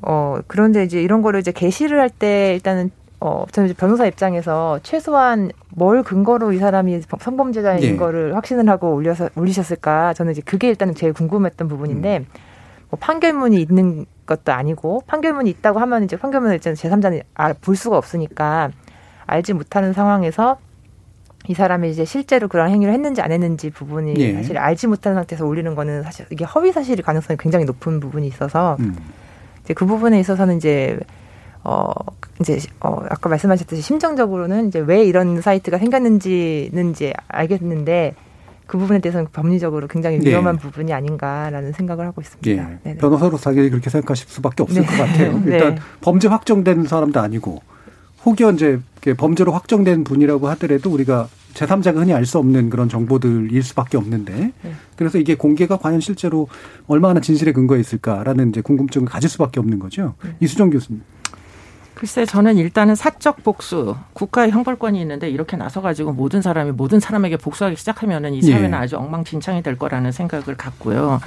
어 그런데 이제 이런 거를 이제 게시를 할 때 일단은 어 저는 변호사 입장에서 최소한 뭘 근거로 이 사람이 성범죄자인 예. 거를 확신을 하고 올려서 올리셨을까 저는 이제 그게 일단은 제일 궁금했던 부분인데 음. 뭐 판결문이 있는 것도 아니고 판결문이 있다고 하면 이제 판결문을 이제 제3자는 볼 수가 없으니까 알지 못하는 상황에서 이 사람이 이제 실제로 그런 행위를 했는지 안 했는지 부분이 예. 사실 알지 못하는 상태에서 올리는 거는 사실 이게 허위 사실일 가능성이 굉장히 높은 부분이 있어서 음. 이제 그 부분에 있어서는 이제 어 이제 어 아까 말씀하셨듯이 심정적으로는 이제 왜 이런 사이트가 생겼는지는 이제 알겠는데 그 부분에 대해서는 법리적으로 굉장히 네. 위험한 네. 부분이 아닌가라는 생각을 하고 있습니다. 네. 변호사로 당연히 그렇게 생각하실 수밖에 없을 네. 것 같아요. 네. 일단 범죄 확정된 사람도 아니고 혹여 이제 범죄로 확정된 분이라고 하더라도 우리가 제3자가 흔히 알 수 없는 그런 정보들일 수밖에 없는데 네. 그래서 이게 공개가 과연 실제로 얼마나 진실에 근거해 있을까라는 이제 궁금증을 가질 수밖에 없는 거죠. 이수정 교수님. 글쎄 저는 일단은 사적 복수 국가의 형벌권이 있는데 이렇게 나서 가지고 모든 사람이 모든 사람에게 복수하기 시작하면은 이 사회는 예. 아주 엉망진창이 될 거라는 생각을 갖고요.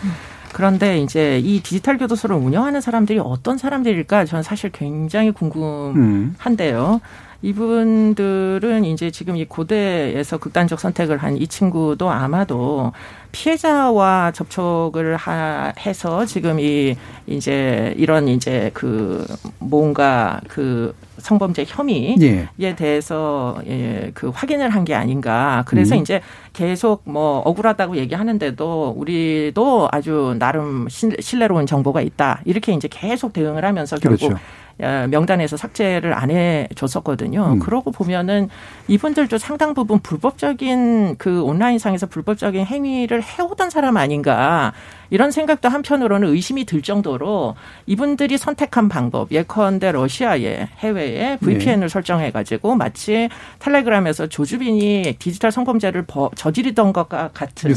그런데 이제 이 디지털 교도소를 운영하는 사람들이 어떤 사람들일까 저는 사실 굉장히 궁금한데요. 음. 이분들은 이제 지금 이 고대에서 극단적 선택을 한 이 친구도 아마도 피해자와 접촉을 하, 해서 지금 이 이제 이런 이제 그 뭔가 그 성범죄 혐의에 예. 대해서 예, 그 확인을 한 게 아닌가. 그래서 음. 이제 계속 뭐 억울하다고 얘기하는데도 우리도 아주 나름 신뢰로운 정보가 있다. 이렇게 이제 계속 대응을 하면서 결국 그렇죠. 명단에서 삭제를 안 해줬었거든요. 음. 그러고 보면은 이분들도 상당 부분 불법적인 그 온라인상에서 불법적인 행위를 해오던 사람 아닌가 이런 생각도 한편으로는 의심이 들 정도로 이분들이 선택한 방법 예컨대 러시아에 해외에 VPN을 네. 설정해 가지고 마치 텔레그램에서 조주빈이 디지털 성범죄를 저지르던 것과 같은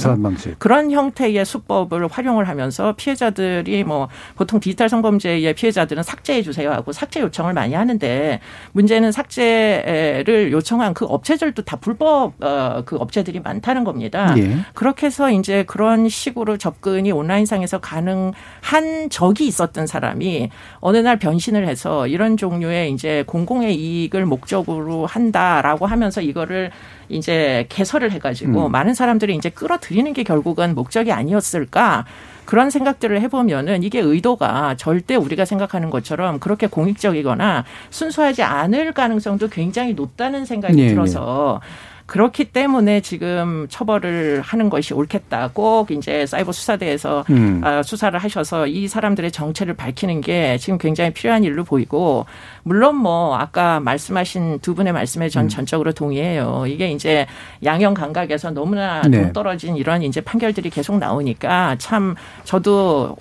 그런 형태의 수법을 활용을 하면서 피해자들이 뭐 보통 디지털 성범죄의 피해자들은 삭제해 주세요 하고 삭제 요청을 많이 하는데 문제는 삭제를 요청한 그 업체들도 다 불법 어, 그 업체들이 많다는 겁니다. 예. 그렇게 해서 이제 그런 식으로 접근이 온라인상에서 가능한 적이 있었던 사람이 어느 날 변신을 해서 이런 종류의 이제 공공의 이익을 목적으로 한다라고 하면서 이거를 이제 개설을 해가지고 음. 많은 사람들이 이제 끌어들이는 게 결국은 목적이 아니었을까. 그런 생각들을 해보면은 이게 의도가 절대 우리가 생각하는 것처럼 그렇게 공익적이거나 순수하지 않을 가능성도 굉장히 높다는 생각이 네, 들어서 네. 그렇기 때문에 지금 처벌을 하는 것이 옳겠다. 꼭 이제 사이버 수사대에서 음. 아, 수사를 하셔서 이 사람들의 정체를 밝히는 게 지금 굉장히 필요한 일로 보이고 물론 뭐 아까 말씀하신 두 분의 말씀에 전 음. 전적으로 동의해요. 이게 이제 양형 감각에서 너무나 네. 동떨어진 이런 이제 판결들이 계속 나오니까 참 저도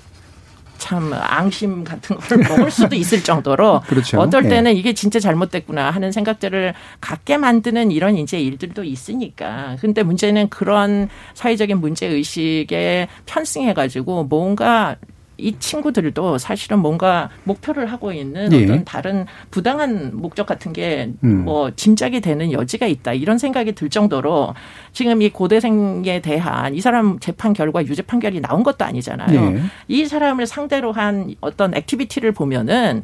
참 앙심 같은 걸 먹을 수도 있을 정도로 그렇죠. 어떨 예. 때는 네. 이게 진짜 잘못됐구나 하는 생각들을 갖게 만드는 이런 이제 일들도 있으니까. 근데 문제는 그런 사회적인 문제 의식에 편승해 가지고 뭔가 이 친구들도 사실은 뭔가 목표를 하고 있는 예. 어떤 다른 부당한 목적 같은 게뭐 음. 짐작이 되는 여지가 있다 이런 생각이 들 정도로 지금 이 고대생에 대한 이 사람 재판 결과 유죄 판결이 나온 것도 아니잖아요. 예. 이 사람을 상대로 한 어떤 activity를 보면은 어,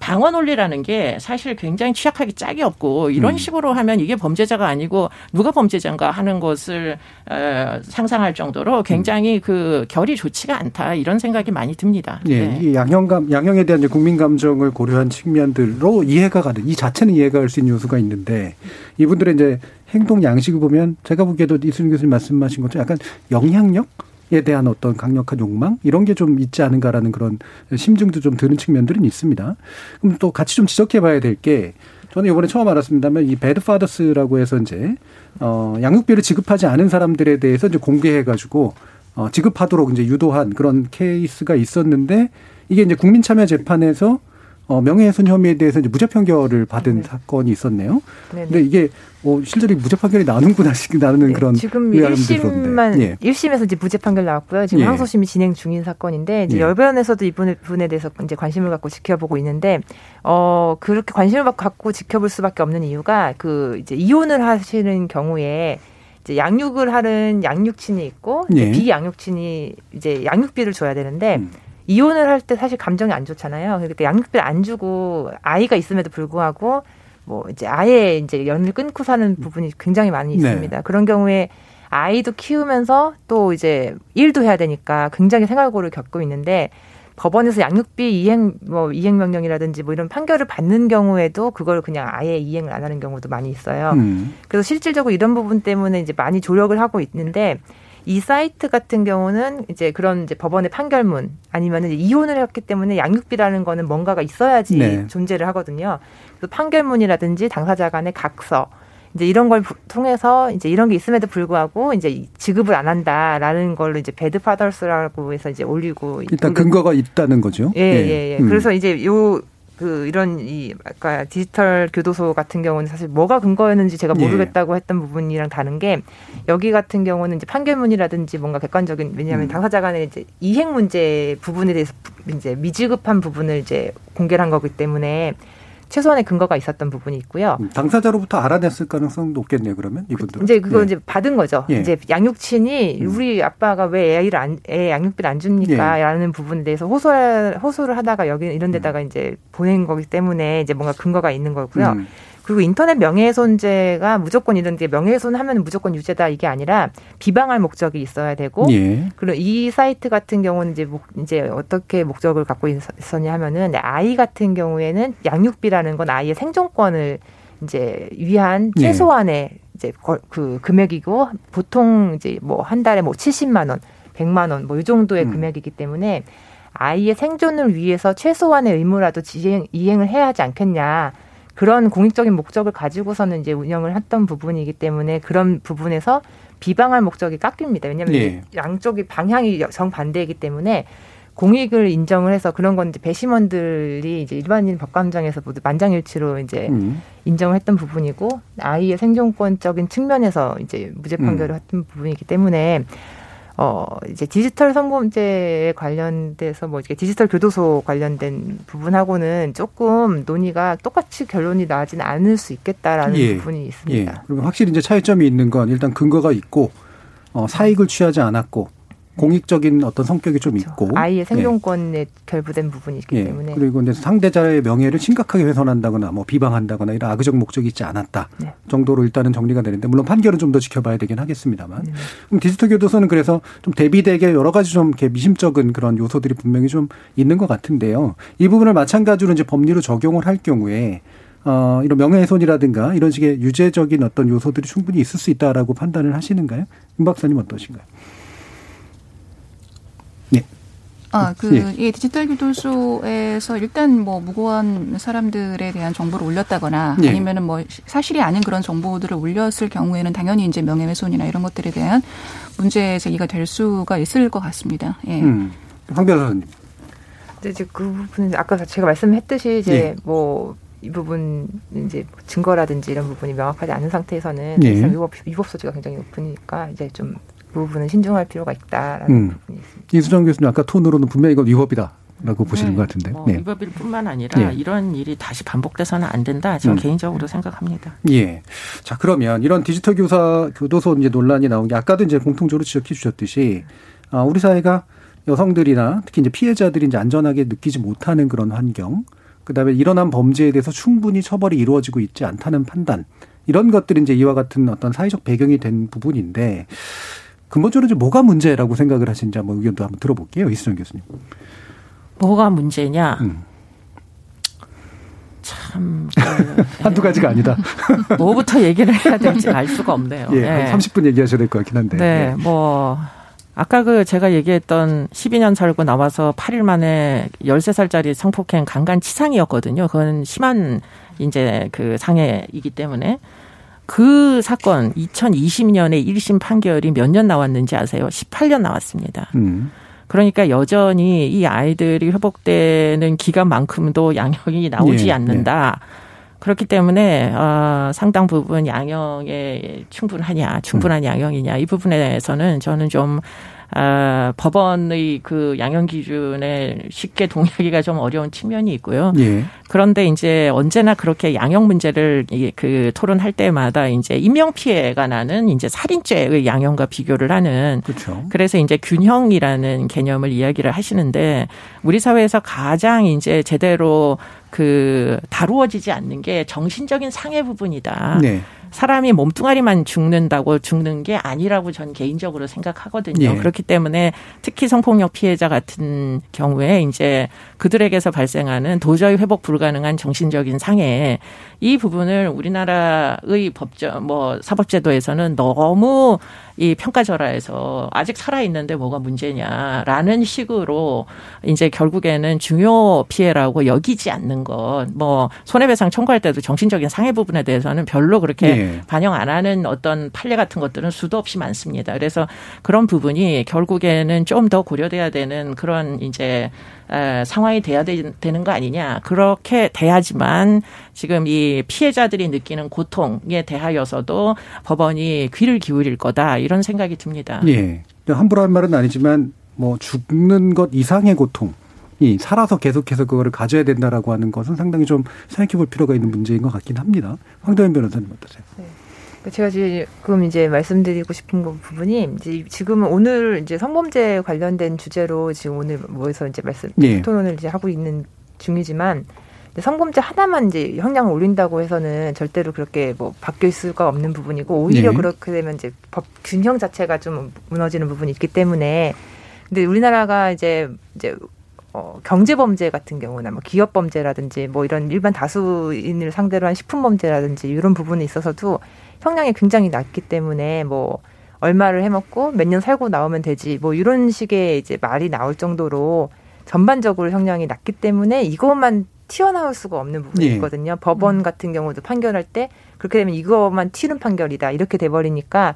방어 논리라는 게 사실 굉장히 취약하기 짝이 없고 이런 음. 식으로 하면 이게 범죄자가 아니고 누가 범죄자인가 하는 것을 어, 상상할 정도로 굉장히 음. 그 결이 좋지가 않다 이런 생각이 많이 듭니다. 예, 네. 이 양형감 양형에 대한 국민 감정을 고려한 측면들로 이해가 가는 이 자체는 이해가 갈 수 있는 요소가 있는데 이분들의 이제 행동 양식을 보면 제가 보기에도 이순 교수님 말씀하신 것처럼 약간 영향력 대한 어떤 강력한 욕망 이런 게 좀 있지 않은가라는 그런 심증도 좀 드는 측면들은 있습니다. 그럼 또 같이 좀 지적해 봐야 될 게 저는 이번에 처음 알았습니다만 이 배드파더스라고 해서 이제 어 양육비를 지급하지 않은 사람들에 대해서 이제 공개해 가지고 어 지급하도록 이제 유도한 그런 케이스가 있었는데 이게 이제 국민참여 재판에서 어, 명예훼손 혐의에 대해서 이제 무죄 판결을 받은 네. 사건이 있었네요. 네네. 근데 이게 어, 실제로 무죄 판결이 나는구나 나는 네, 그런 지금 1심만 예. 1심에서 이제 무죄 판결 나왔고요. 지금 예. 항소심이 진행 중인 사건인데 이제 예. 열변에서도 이 부분에 대해서 이제 관심을 갖고 지켜보고 있는데 어 그렇게 관심을 갖고 지켜볼 수밖에 없는 이유가 그 이제 이혼을 하시는 경우에 이제 양육을 하는 양육친이 있고 예. 비양육친이 이제 양육비를 줘야 되는데 음. 이혼을 할 때 사실 감정이 안 좋잖아요. 그러니까 양육비를 안 주고 아이가 있음에도 불구하고 뭐 이제 아예 이제 연을 끊고 사는 부분이 굉장히 많이 네. 있습니다. 네. 그런 경우에 아이도 키우면서 또 이제 일도 해야 되니까 굉장히 생활고를 겪고 있는데 법원에서 양육비 이행 뭐 이행 명령이라든지 뭐 이런 판결을 받는 경우에도 그걸 그냥 아예 이행을 안 하는 경우도 많이 있어요. 음. 그래서 실질적으로 이런 부분 때문에 이제 많이 조력을 하고 있는데 이 사이트 같은 경우는 이제 그런 이제 법원의 판결문 아니면은 이혼을 했기 때문에 양육비라는 거는 뭔가가 있어야지 네. 존재를 하거든요. 그래서 판결문이라든지 당사자 간의 각서 이제 이런 걸 통해서 이제 이런 게 있음에도 불구하고 이제 지급을 안 한다라는 걸로 이제 Bad Fathers라고 해서 이제 올리고 일단 근거가 있다는 거죠. 예, 예, 예. 예. 음. 그래서 이제 요 그 이런 이 아까 디지털 교도소 같은 경우는 사실 뭐가 근거였는지 제가 예. 모르겠다고 했던 부분이랑 다른 게 여기 같은 경우는 이제 판결문이라든지 뭔가 객관적인 왜냐하면 음. 당사자 간의 이제 이행 문제 부분에 대해서 이제 미지급한 부분을 이제 공개한 거기 때문에 최소한의 근거가 있었던 부분이 있고요. 음, 당사자로부터 알아냈을 가능성 높겠네요. 그러면 이분들 이제 그거 예. 이제 받은 거죠. 예. 이제 양육친이 음. 우리 아빠가 왜 애를 안, 애 양육비를 안 줍니까?라는 예. 부분에 대해서 호소 호소를 하다가 여기 이런 데다가 음. 이제 보낸 거기 때문에 이제 뭔가 근거가 있는 거고요. 음. 그리고 인터넷 명예훼손죄가 무조건 이런 데 명예훼손 하면 무조건 유죄다 이게 아니라 비방할 목적이 있어야 되고 예. 그리고 이 사이트 같은 경우는 이제 목, 이제 어떻게 목적을 갖고 있었냐 하면은 아이 같은 경우에는 양육비라는 건 아이의 생존권을 이제 위한 예. 최소한의 예. 이제 그 금액이고 보통 이제 뭐 한 달에 뭐 70만 원, 100만 원 뭐 이 정도의 음. 금액이기 때문에 아이의 생존을 위해서 최소한의 의무라도 지행, 이행을 해야 하지 않겠냐. 그런 공익적인 목적을 가지고서는 이제 운영을 했던 부분이기 때문에 그런 부분에서 비방할 목적이 깎입니다. 왜냐하면 예. 양쪽이 방향이 정반대이기 때문에 공익을 인정을 해서 그런 건 이제 배심원들이 이제 일반인 법감정에서 모두 만장일치로 이제 음. 인정을 했던 부분이고 아이의 생존권적인 측면에서 이제 무죄 판결을 음. 했던 부분이기 때문에 어, 이제 디지털 성범죄에 관련돼서 뭐 이게 디지털 교도소 관련된 부분하고는 조금 논의가 똑같이 결론이 나지는 않을 수 있겠다라는 예. 부분이 있습니다. 예. 그러면 확실히 이제 차이점이 있는 건 일단 근거가 있고 어, 사익을 취하지 않았고 공익적인 어떤 성격이 좀 그렇죠. 있고 아이의 생존권에 예. 결부된 부분이 있기 예. 때문에 그리고 이제 상대자의 명예를 심각하게 훼손한다거나 뭐 비방한다거나 이런 악의적 목적이 있지 않았다 네. 정도로 일단은 정리가 되는데 물론 판결은 좀 더 지켜봐야 되긴 하겠습니다만 네. 그럼 디지털 교도소는 그래서 좀 대비되게 여러 가지 좀 이렇게 미심쩍은 그런 요소들이 분명히 좀 있는 것 같은데요 이 부분을 마찬가지로 이제 법리로 적용을 할 경우에 어, 이런 명예훼손이라든가 이런 식의 유죄적인 어떤 요소들이 충분히 있을 수 있다라고 판단을 하시는가요? 임 박사님 어떠신가요? 아, 그, 예. 이 디지털 교도소에서 일단 뭐 무고한 사람들에 대한 정보를 올렸다거나 예. 아니면은 뭐 사실이 아닌 그런 정보들을 올렸을 경우에는 당연히 이제 명예훼손이나 이런 것들에 대한 문제 제기가 될 수가 있을 것 같습니다. 예. 음. 황 변호사님. 이제 그 부분은 아까 제가 말씀했듯이 이제 예. 뭐이 부분 이제 증거라든지 이런 부분이 명확하지 않은 상태에서는 예. 위법 위법 소지가 굉장히 높으니까 이제 좀그 부분은 신중할 필요가 있다라는 음. 부분이 있습니다. 이수정 교수님 아까 톤으로는 분명히 이건 위법이다. 라고 보시는 네. 것 같은데. 뭐 네. 위법일 뿐만 아니라 네. 이런 일이 다시 반복돼서는 안 된다. 저는 음. 개인적으로 생각합니다. 예. 자, 그러면 이런 디지털 교사 교도소 이제 논란이 나온 게 아까도 이제 공통적으로 지적해 주셨듯이 아, 우리 사회가 여성들이나 특히 이제 피해자들이 이제 안전하게 느끼지 못하는 그런 환경, 그다음에 일어난 범죄에 대해서 충분히 처벌이 이루어지고 있지 않다는 판단, 이런 것들이 이제 이와 같은 어떤 사회적 배경이 된 부분인데 근본적으로 이제 뭐가 문제라고 생각을 하시는지 한번 의견도 한번 들어볼게요. 이수정 교수님. 뭐가 문제냐? 음. 참. 그, 한두 가지가 아니다. 뭐부터 얘기를 해야 될지 알 수가 없네요. 예, 네. 한 30분 얘기하셔야 될 것 같긴 한데. 네, 네. 뭐, 아까 그 제가 얘기했던 12년 살고 나와서 8일 만에 13살짜리 성폭행 강간 치상이었거든요. 그건 심한 이제 그 상해이기 때문에 그 사건 2020년에 1심 판결이 몇 년 나왔는지 아세요? 18년 나왔습니다. 음. 그러니까 여전히 이 아이들이 회복되는 기간만큼도 양형이 나오지 예, 않는다. 예. 그렇기 때문에 어, 상당 부분 양형에 충분하냐, 충분한 음. 양형이냐 이 부분에서는 저는 좀 아, 법원의 그 양형 기준에 쉽게 동의하기가 좀 어려운 측면이 있고요. 예. 그런데 이제 언제나 그렇게 양형 문제를 그 토론할 때마다 이제 인명 피해가 나는 이제 살인죄의 양형과 비교를 하는 그렇죠. 그래서 이제 균형이라는 개념을 이야기를 하시는데 우리 사회에서 가장 이제 제대로 그 다루어지지 않는 게 정신적인 상해 부분이다. 네. 사람이 몸뚱아리만 죽는다고 죽는 게 아니라고 전 개인적으로 생각하거든요. 예. 그렇기 때문에 특히 성폭력 피해자 같은 경우에 이제 그들에게서 발생하는 도저히 회복 불가능한 정신적인 상해 이 부분을 우리나라의 법적 뭐 사법제도에서는 너무 이 평가절하에서 아직 살아 있는데 뭐가 문제냐라는 식으로 이제 결국에는 중요 피해라고 여기지 않는 것, 뭐 손해배상 청구할 때도 정신적인 상해 부분에 대해서는 별로 그렇게 네. 반영 안 하는 어떤 판례 같은 것들은 수도 없이 많습니다. 그래서 그런 부분이 결국에는 좀 더 고려돼야 되는 그런 이제 상황이 돼야 되 는 거 아니냐. 그렇게 돼야지만 지금 이 피해자들이 느끼는 고통에 대하여서도 법원이 귀를 기울일 거다. 이런 생각이 듭니다. 예. 함부로 한 말은 아니지만 뭐 죽는 것 이상의 고통. 이 살아서 계속해서 그거를 가져야 된다라고 하는 것은 상당히 좀 생각해 볼 필요가 있는 문제인 것 같긴 합니다. 황도현 변호사님 어떠세요? 네. 그러니까 제가 지금 이제 말씀드리고 싶은 부분이 이제 지금은 오늘 이제 성범죄 관련된 주제로 지금 오늘 모여서 이제 말씀 네. 토론을 이제 하고 있는 중이지만 성범죄 하나만 이제 형량을 올린다고 해서는 절대로 그렇게 뭐 바뀔 수가 없는 부분이고 오히려 네. 그렇게 되면 이제 법 균형 자체가 좀 무너지는 부분이 있기 때문에 근데 우리나라가 이제 이제 어, 경제 범죄 같은 경우나 뭐 기업 범죄라든지 뭐 이런 일반 다수인을 상대로 한 식품 범죄라든지 이런 부분에 있어서도 형량이 굉장히 낮기 때문에 뭐 얼마를 해먹고 몇 년 살고 나오면 되지 뭐 이런 식의 이제 말이 나올 정도로 전반적으로 형량이 낮기 때문에 이것만 튀어나올 수가 없는 부분이 예. 있거든요. 예. 법원 음. 같은 경우도 판결할 때 그렇게 되면 이것만 튀는 판결이다 이렇게 돼버리니까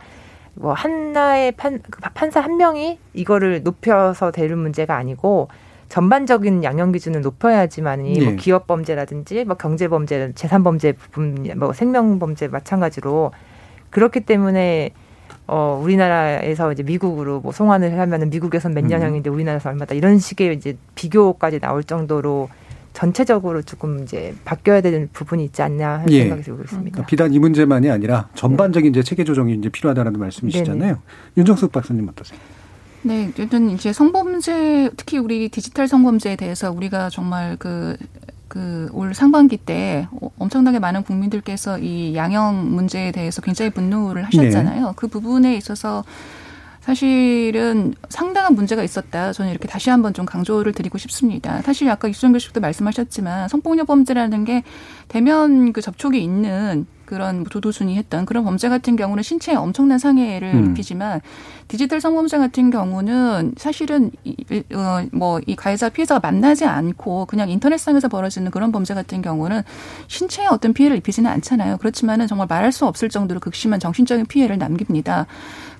뭐 하나의 판그 판사 한 명이 이거를 높여서 되는 문제가 아니고 전반적인 양형 기준을 높여야지만이 뭐 네. 뭐 기업 범죄라든지 뭐 경제 범죄, 재산 범죄 부분, 뭐 생명 범죄 마찬가지로 그렇기 때문에 어 우리나라에서 이제 미국으로 뭐 송환을 하면은 미국에선 몇 년형인데 음. 우리나라에서 얼마다 이런 식의 이제 비교까지 나올 정도로 전체적으로 조금 이제 바뀌어야 되는 부분이 있지 않냐 하는 예. 생각이 들고 있습니다. 그러니까 비단 이 문제만이 아니라 전반적인 이제 체계 조정이 이제 필요하다는 말씀이시잖아요. 네네. 윤정숙 박사님 어떠세요? 네, 일단 이제 성범죄 특히 우리 디지털 성범죄에 대해서 우리가 정말 그 그올 상반기 때 엄청나게 많은 국민들께서 이 양형 문제에 대해서 굉장히 분노를 하셨잖아요. 네. 그 부분에 있어서 사실은 상당한 문제가 있었다. 저는 이렇게 다시 한번 좀 강조를 드리고 싶습니다. 사실 아까 이수정 교수도 말씀하셨지만 성폭력 범죄라는 게 대면 그 접촉이 있는 그런 조도순이 했던 그런 범죄 같은 경우는 신체에 엄청난 상해를 음. 입히지만 디지털 성범죄 같은 경우는 사실은 어, 뭐이 가해자 피해자가 만나지 않고 그냥 인터넷상에서 벌어지는 그런 범죄 같은 경우는 신체에 어떤 피해를 입히지는 않잖아요. 그렇지만은 정말 말할 수 없을 정도로 극심한 정신적인 피해를 남깁니다.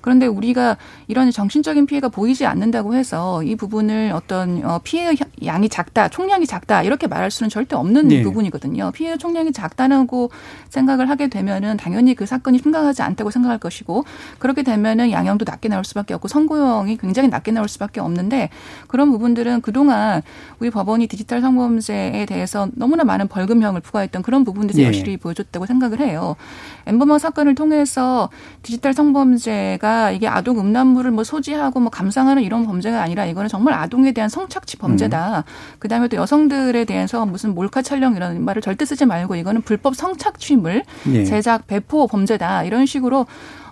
그런데 우리가 이런 정신적인 피해가 보이지 않는다고 해서 이 부분을 어떤 어, 피해 양이 작다, 총량이 작다 이렇게 말할 수는 절대 없는 네. 부분이거든요. 피해 총량이 작다고 생각을 하게 되면은 당연히 그 사건이 심각하지 않다고 생각할 것이고 그렇게 되면은 양형도 낮게 나올 수밖에 없고 선고형이 굉장히 낮게 나올 수밖에 없는데 그런 부분들은 그동안 우리 법원이 디지털 성범죄에 대해서 너무나 많은 벌금형을 부과했던 그런 부분들이 네. 여실히 보여줬다고 생각을 해요. 엠버머 사건을 통해서 디지털 성범죄가 이게 아동 음란물을 뭐 소지하고 뭐 감상하는 이런 범죄가 아니라 이거는 정말 아동에 대한 성착취 범죄다. 음. 그다음에 또 여성들에 대해서 무슨 몰카 촬영 이런 말을 절대 쓰지 말고 이거는 불법 성착취물 예. 제작 배포 범죄다. 이런 식으로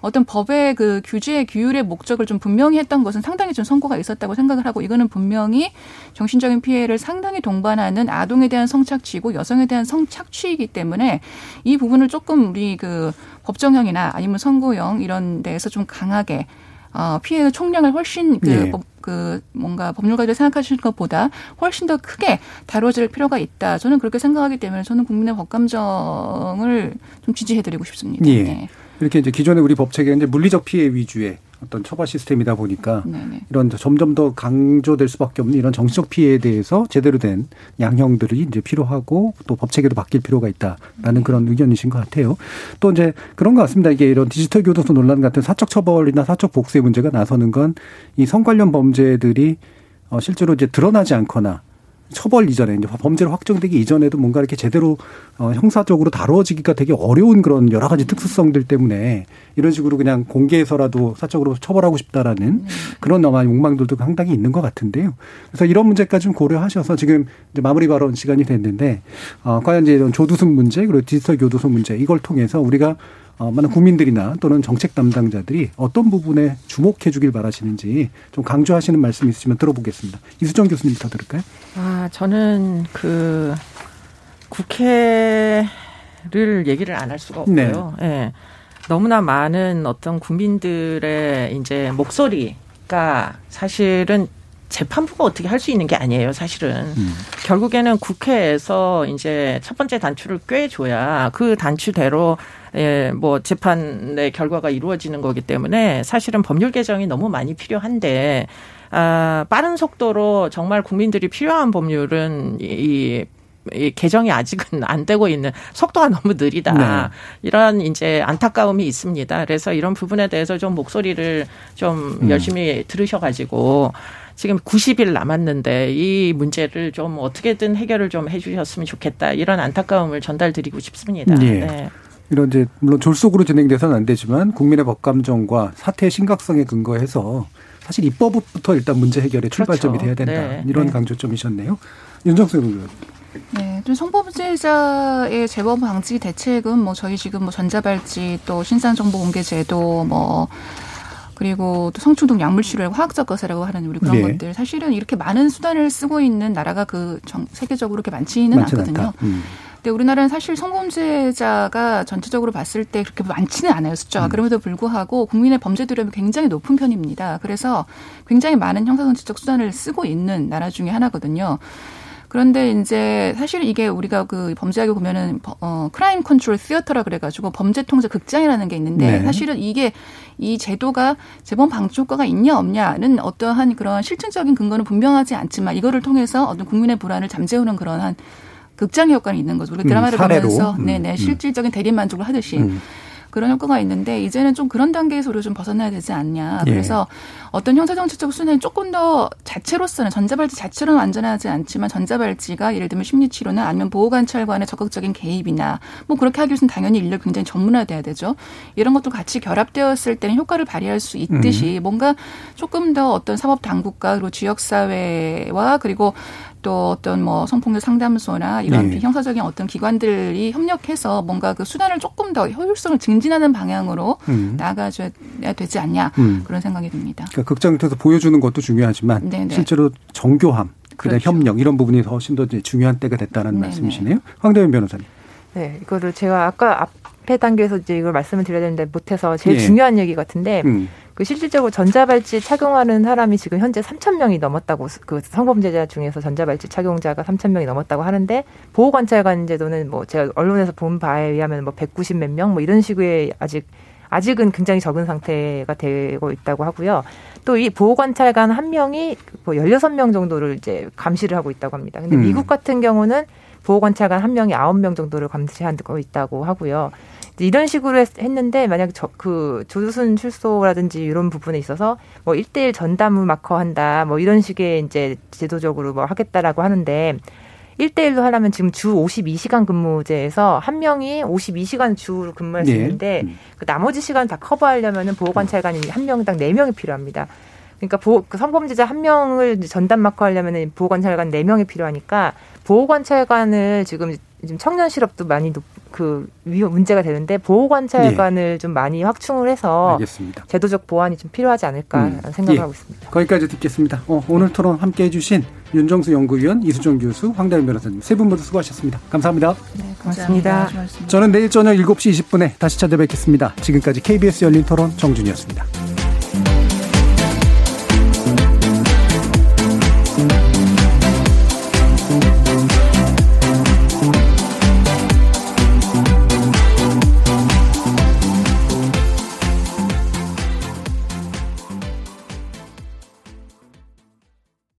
어떤 법의 그 규제의 규율의 목적을 좀 분명히 했던 것은 상당히 좀 선고가 있었다고 생각을 하고 이거는 분명히 정신적인 피해를 상당히 동반하는 아동에 대한 성착취고 여성에 대한 성착취이기 때문에 이 부분을 조금 우리 그 법정형이나 아니면 선고형 이런 데에서 좀 강하게 어, 피해의 총량을 훨씬 그, 예. 그 뭔가 법률가들이 생각하시는 것보다 훨씬 더 크게 다뤄질 필요가 있다. 저는 그렇게 생각하기 때문에 저는 국민의 법감정을 좀 지지해드리고 싶습니다. 예. 네. 이렇게 이제 기존의 우리 법 체계는 이제 물리적 피해 위주의 어떤 처벌 시스템이다 보니까 네네. 이런 점점 더 강조될 수밖에 없는 이런 정치적 피해에 대해서 제대로 된 양형들이 이제 필요하고 또 법 체계도 바뀔 필요가 있다라는 네. 그런 의견이신 것 같아요. 또 이제 그런 것 같습니다. 이게 이런 디지털 교도소 논란 같은 사적 처벌이나 사적 복수의 문제가 나서는 건 이 성 관련 범죄들이 어 실제로 이제 드러나지 않거나 처벌 이전에 이제 범죄로 확정되기 이전에도 뭔가 이렇게 제대로 어 형사적으로 다루어지기가 되게 어려운 그런 여러 가지 특수성들 때문에 이런 식으로 그냥 공개해서라도 사적으로 처벌하고 싶다라는 네. 그런 아마 욕망들도 상당히 있는 것 같은데요. 그래서 이런 문제까지 좀 고려하셔서 지금 이제 마무리 발언 시간이 됐는데 어 과연 이제 이런 조두순 문제 그리고 디지털 교도소 문제 이걸 통해서 우리가 어, 많은 국민들이나 또는 정책 담당자들이 어떤 부분에 주목해 주길 바라시는지 좀 강조하시는 말씀 있으시면 들어보겠습니다. 이수정 교수님부터 들을까요? 아, 저는 그 국회를 얘기를 안 할 수가 없고요. 네. 네. 너무나 많은 어떤 국민들의 이제 목소리가 사실은 재판부가 어떻게 할 수 있는 게 아니에요, 사실은. 음. 결국에는 국회에서 이제 첫 번째 단추를 꿰줘야 그 단추대로 예, 뭐 재판의 결과가 이루어지는 거기 때문에 사실은 법률 개정이 너무 많이 필요한데 아, 빠른 속도로 정말 국민들이 필요한 법률은 이, 이 개정이 아직은 안 되고 있는 속도가 너무 느리다. 네. 이런 이제 안타까움이 있습니다. 그래서 이런 부분에 대해서 좀 목소리를 좀 음. 열심히 들으셔가지고 지금 90일 남았는데 이 문제를 좀 어떻게든 해결을 좀 해주셨으면 좋겠다. 이런 안타까움을 전달드리고 싶습니다. 네. 네. 이런 이제 물론 졸속으로 진행돼서는 안 되지만 국민의 법감정과 사태의 심각성에 근거해서 사실 입법부터 일단 문제 해결의 출발점이 그렇죠. 돼야 된다. 네. 이런 네. 강조점이셨네요. 윤정수 의원. 네, 좀 성범죄자의 재범 방지 대책은 뭐 저희 지금 뭐 전자발찌 또 신상정보 공개제도 뭐 그리고 또 성충동 약물 치료라고 화학적 거세라고 하는 우리 그런 네. 것들 사실은 이렇게 많은 수단을 쓰고 있는 나라가 그 정, 세계적으로 그렇게 많지는 않거든요. 음. 근데 우리나라는 사실 성범죄자가 전체적으로 봤을 때 그렇게 많지는 않아요 숫자가. 음. 그럼에도 불구하고 국민의 범죄 두려움이 굉장히 높은 편입니다. 그래서 굉장히 많은 형사정책적 수단을 쓰고 있는 나라 중에 하나거든요. 그런데 이제 사실 이게 우리가 그 범죄학에 보면은 어 crime control theater라 그래가지고 범죄 통제 극장이라는 게 있는데 네. 사실은 이게 이 제도가 재범 방지 효과가 있냐 없냐는 어떠한 그런 실증적인 근거는 분명하지 않지만 이거를 통해서 어떤 국민의 불안을 잠재우는 그런 한 극장 효과는 있는 거죠. 우리 드라마를 음, 보면서 음, 네네 음. 실질적인 대립 만족을 하듯이. 음. 그런 효과가 있는데 이제는 좀 그런 단계에서 우리가 좀 벗어나야 되지 않냐. 예. 그래서 어떤 형사정치적 수준이 조금 더 자체로서는 전자발찌 자체로는 안전하지 않지만 전자발찌가 예를 들면 심리치료나 아니면 보호관찰관의 적극적인 개입이나 뭐 그렇게 하기 위해서는 당연히 인력 굉장히 전문화돼야 되죠. 이런 것도 같이 결합되었을 때는 효과를 발휘할 수 있듯이 음. 뭔가 조금 더 어떤 사법 당국과 그리고 지역 사회와 그리고 또 어떤 뭐 성폭력 상담소나 이런 네. 형사적인 어떤 기관들이 협력해서 뭔가 그 수단을 조금 더 효율성을 증진하는 방향으로 음. 나아가줘야 되지 않냐 음. 그런 생각이 듭니다. 그러니까 극장을 통해서 보여주는 것도 중요하지만 네네. 네. 실제로 정교함, 그다음 그렇죠. 협력 이런 부분이 훨씬 더 중요한 때가 됐다는 네네. 말씀이시네요. 황대현 변호사님. 네, 이거를 제가 아까 앞에 단계에서 이제 이걸 말씀을 드려야 되는데 못해서 제일 예. 중요한 얘기 같은데 음. 그 실질적으로 전자발찌 착용하는 사람이 지금 현재 3천 명이 넘었다고 그 성범죄자 중에서 전자발찌 착용자가 3천 명이 넘었다고 하는데 보호 관찰관 제도는 뭐 제가 언론에서 본 바에 의하면 뭐 190 몇 명 뭐 이런 식의 아직 아직은 굉장히 적은 상태가 되고 있다고 하고요. 또 이 보호관찰관 한 명이 뭐 16명 정도를 이제 감시를 하고 있다고 합니다. 근데 음. 미국 같은 경우는 보호관찰관 한 명이 9명 정도를 감시하고 있다고 하고요. 이런 식으로 했, 는데 만약 저, 그 조두순 출소라든지 이런 부분에 있어서 뭐 1대1 전담을 마커 한다 뭐 이런 식의 이제 제도적으로 뭐 하겠다라고 하는데 1대1로 하려면 지금 주 52시간 근무제에서 한 명이 52시간 주로 근무할 수 네. 있는데 네. 그 나머지 시간 다 커버하려면은 보호관찰관이 한 명당 4명이 필요합니다. 그러니까 보호, 그 성범죄자 한 명을 전담 마커 하려면은 보호관찰관 4명이 필요하니까 보호관찰관을 지금 지금 청년 실업도 많이 높, 그 위험 문제가 되는데 보호 관찰관을 예. 좀 많이 확충을 해서 알겠습니다. 제도적 보완이 좀 필요하지 않을까 음. 생각을 예. 하고 있습니다. 거기까지 듣겠습니다. 어, 오늘 토론 함께 해 주신 윤정수 연구위원, 이수정 교수, 황다윤 변호사님 세 분 모두 수고하셨습니다. 감사합니다. 네, 고맙습니다. 저는 내일 저녁 7시 20분에 다시 찾아뵙겠습니다. 지금까지 KBS 열린 토론 정준이었습니다.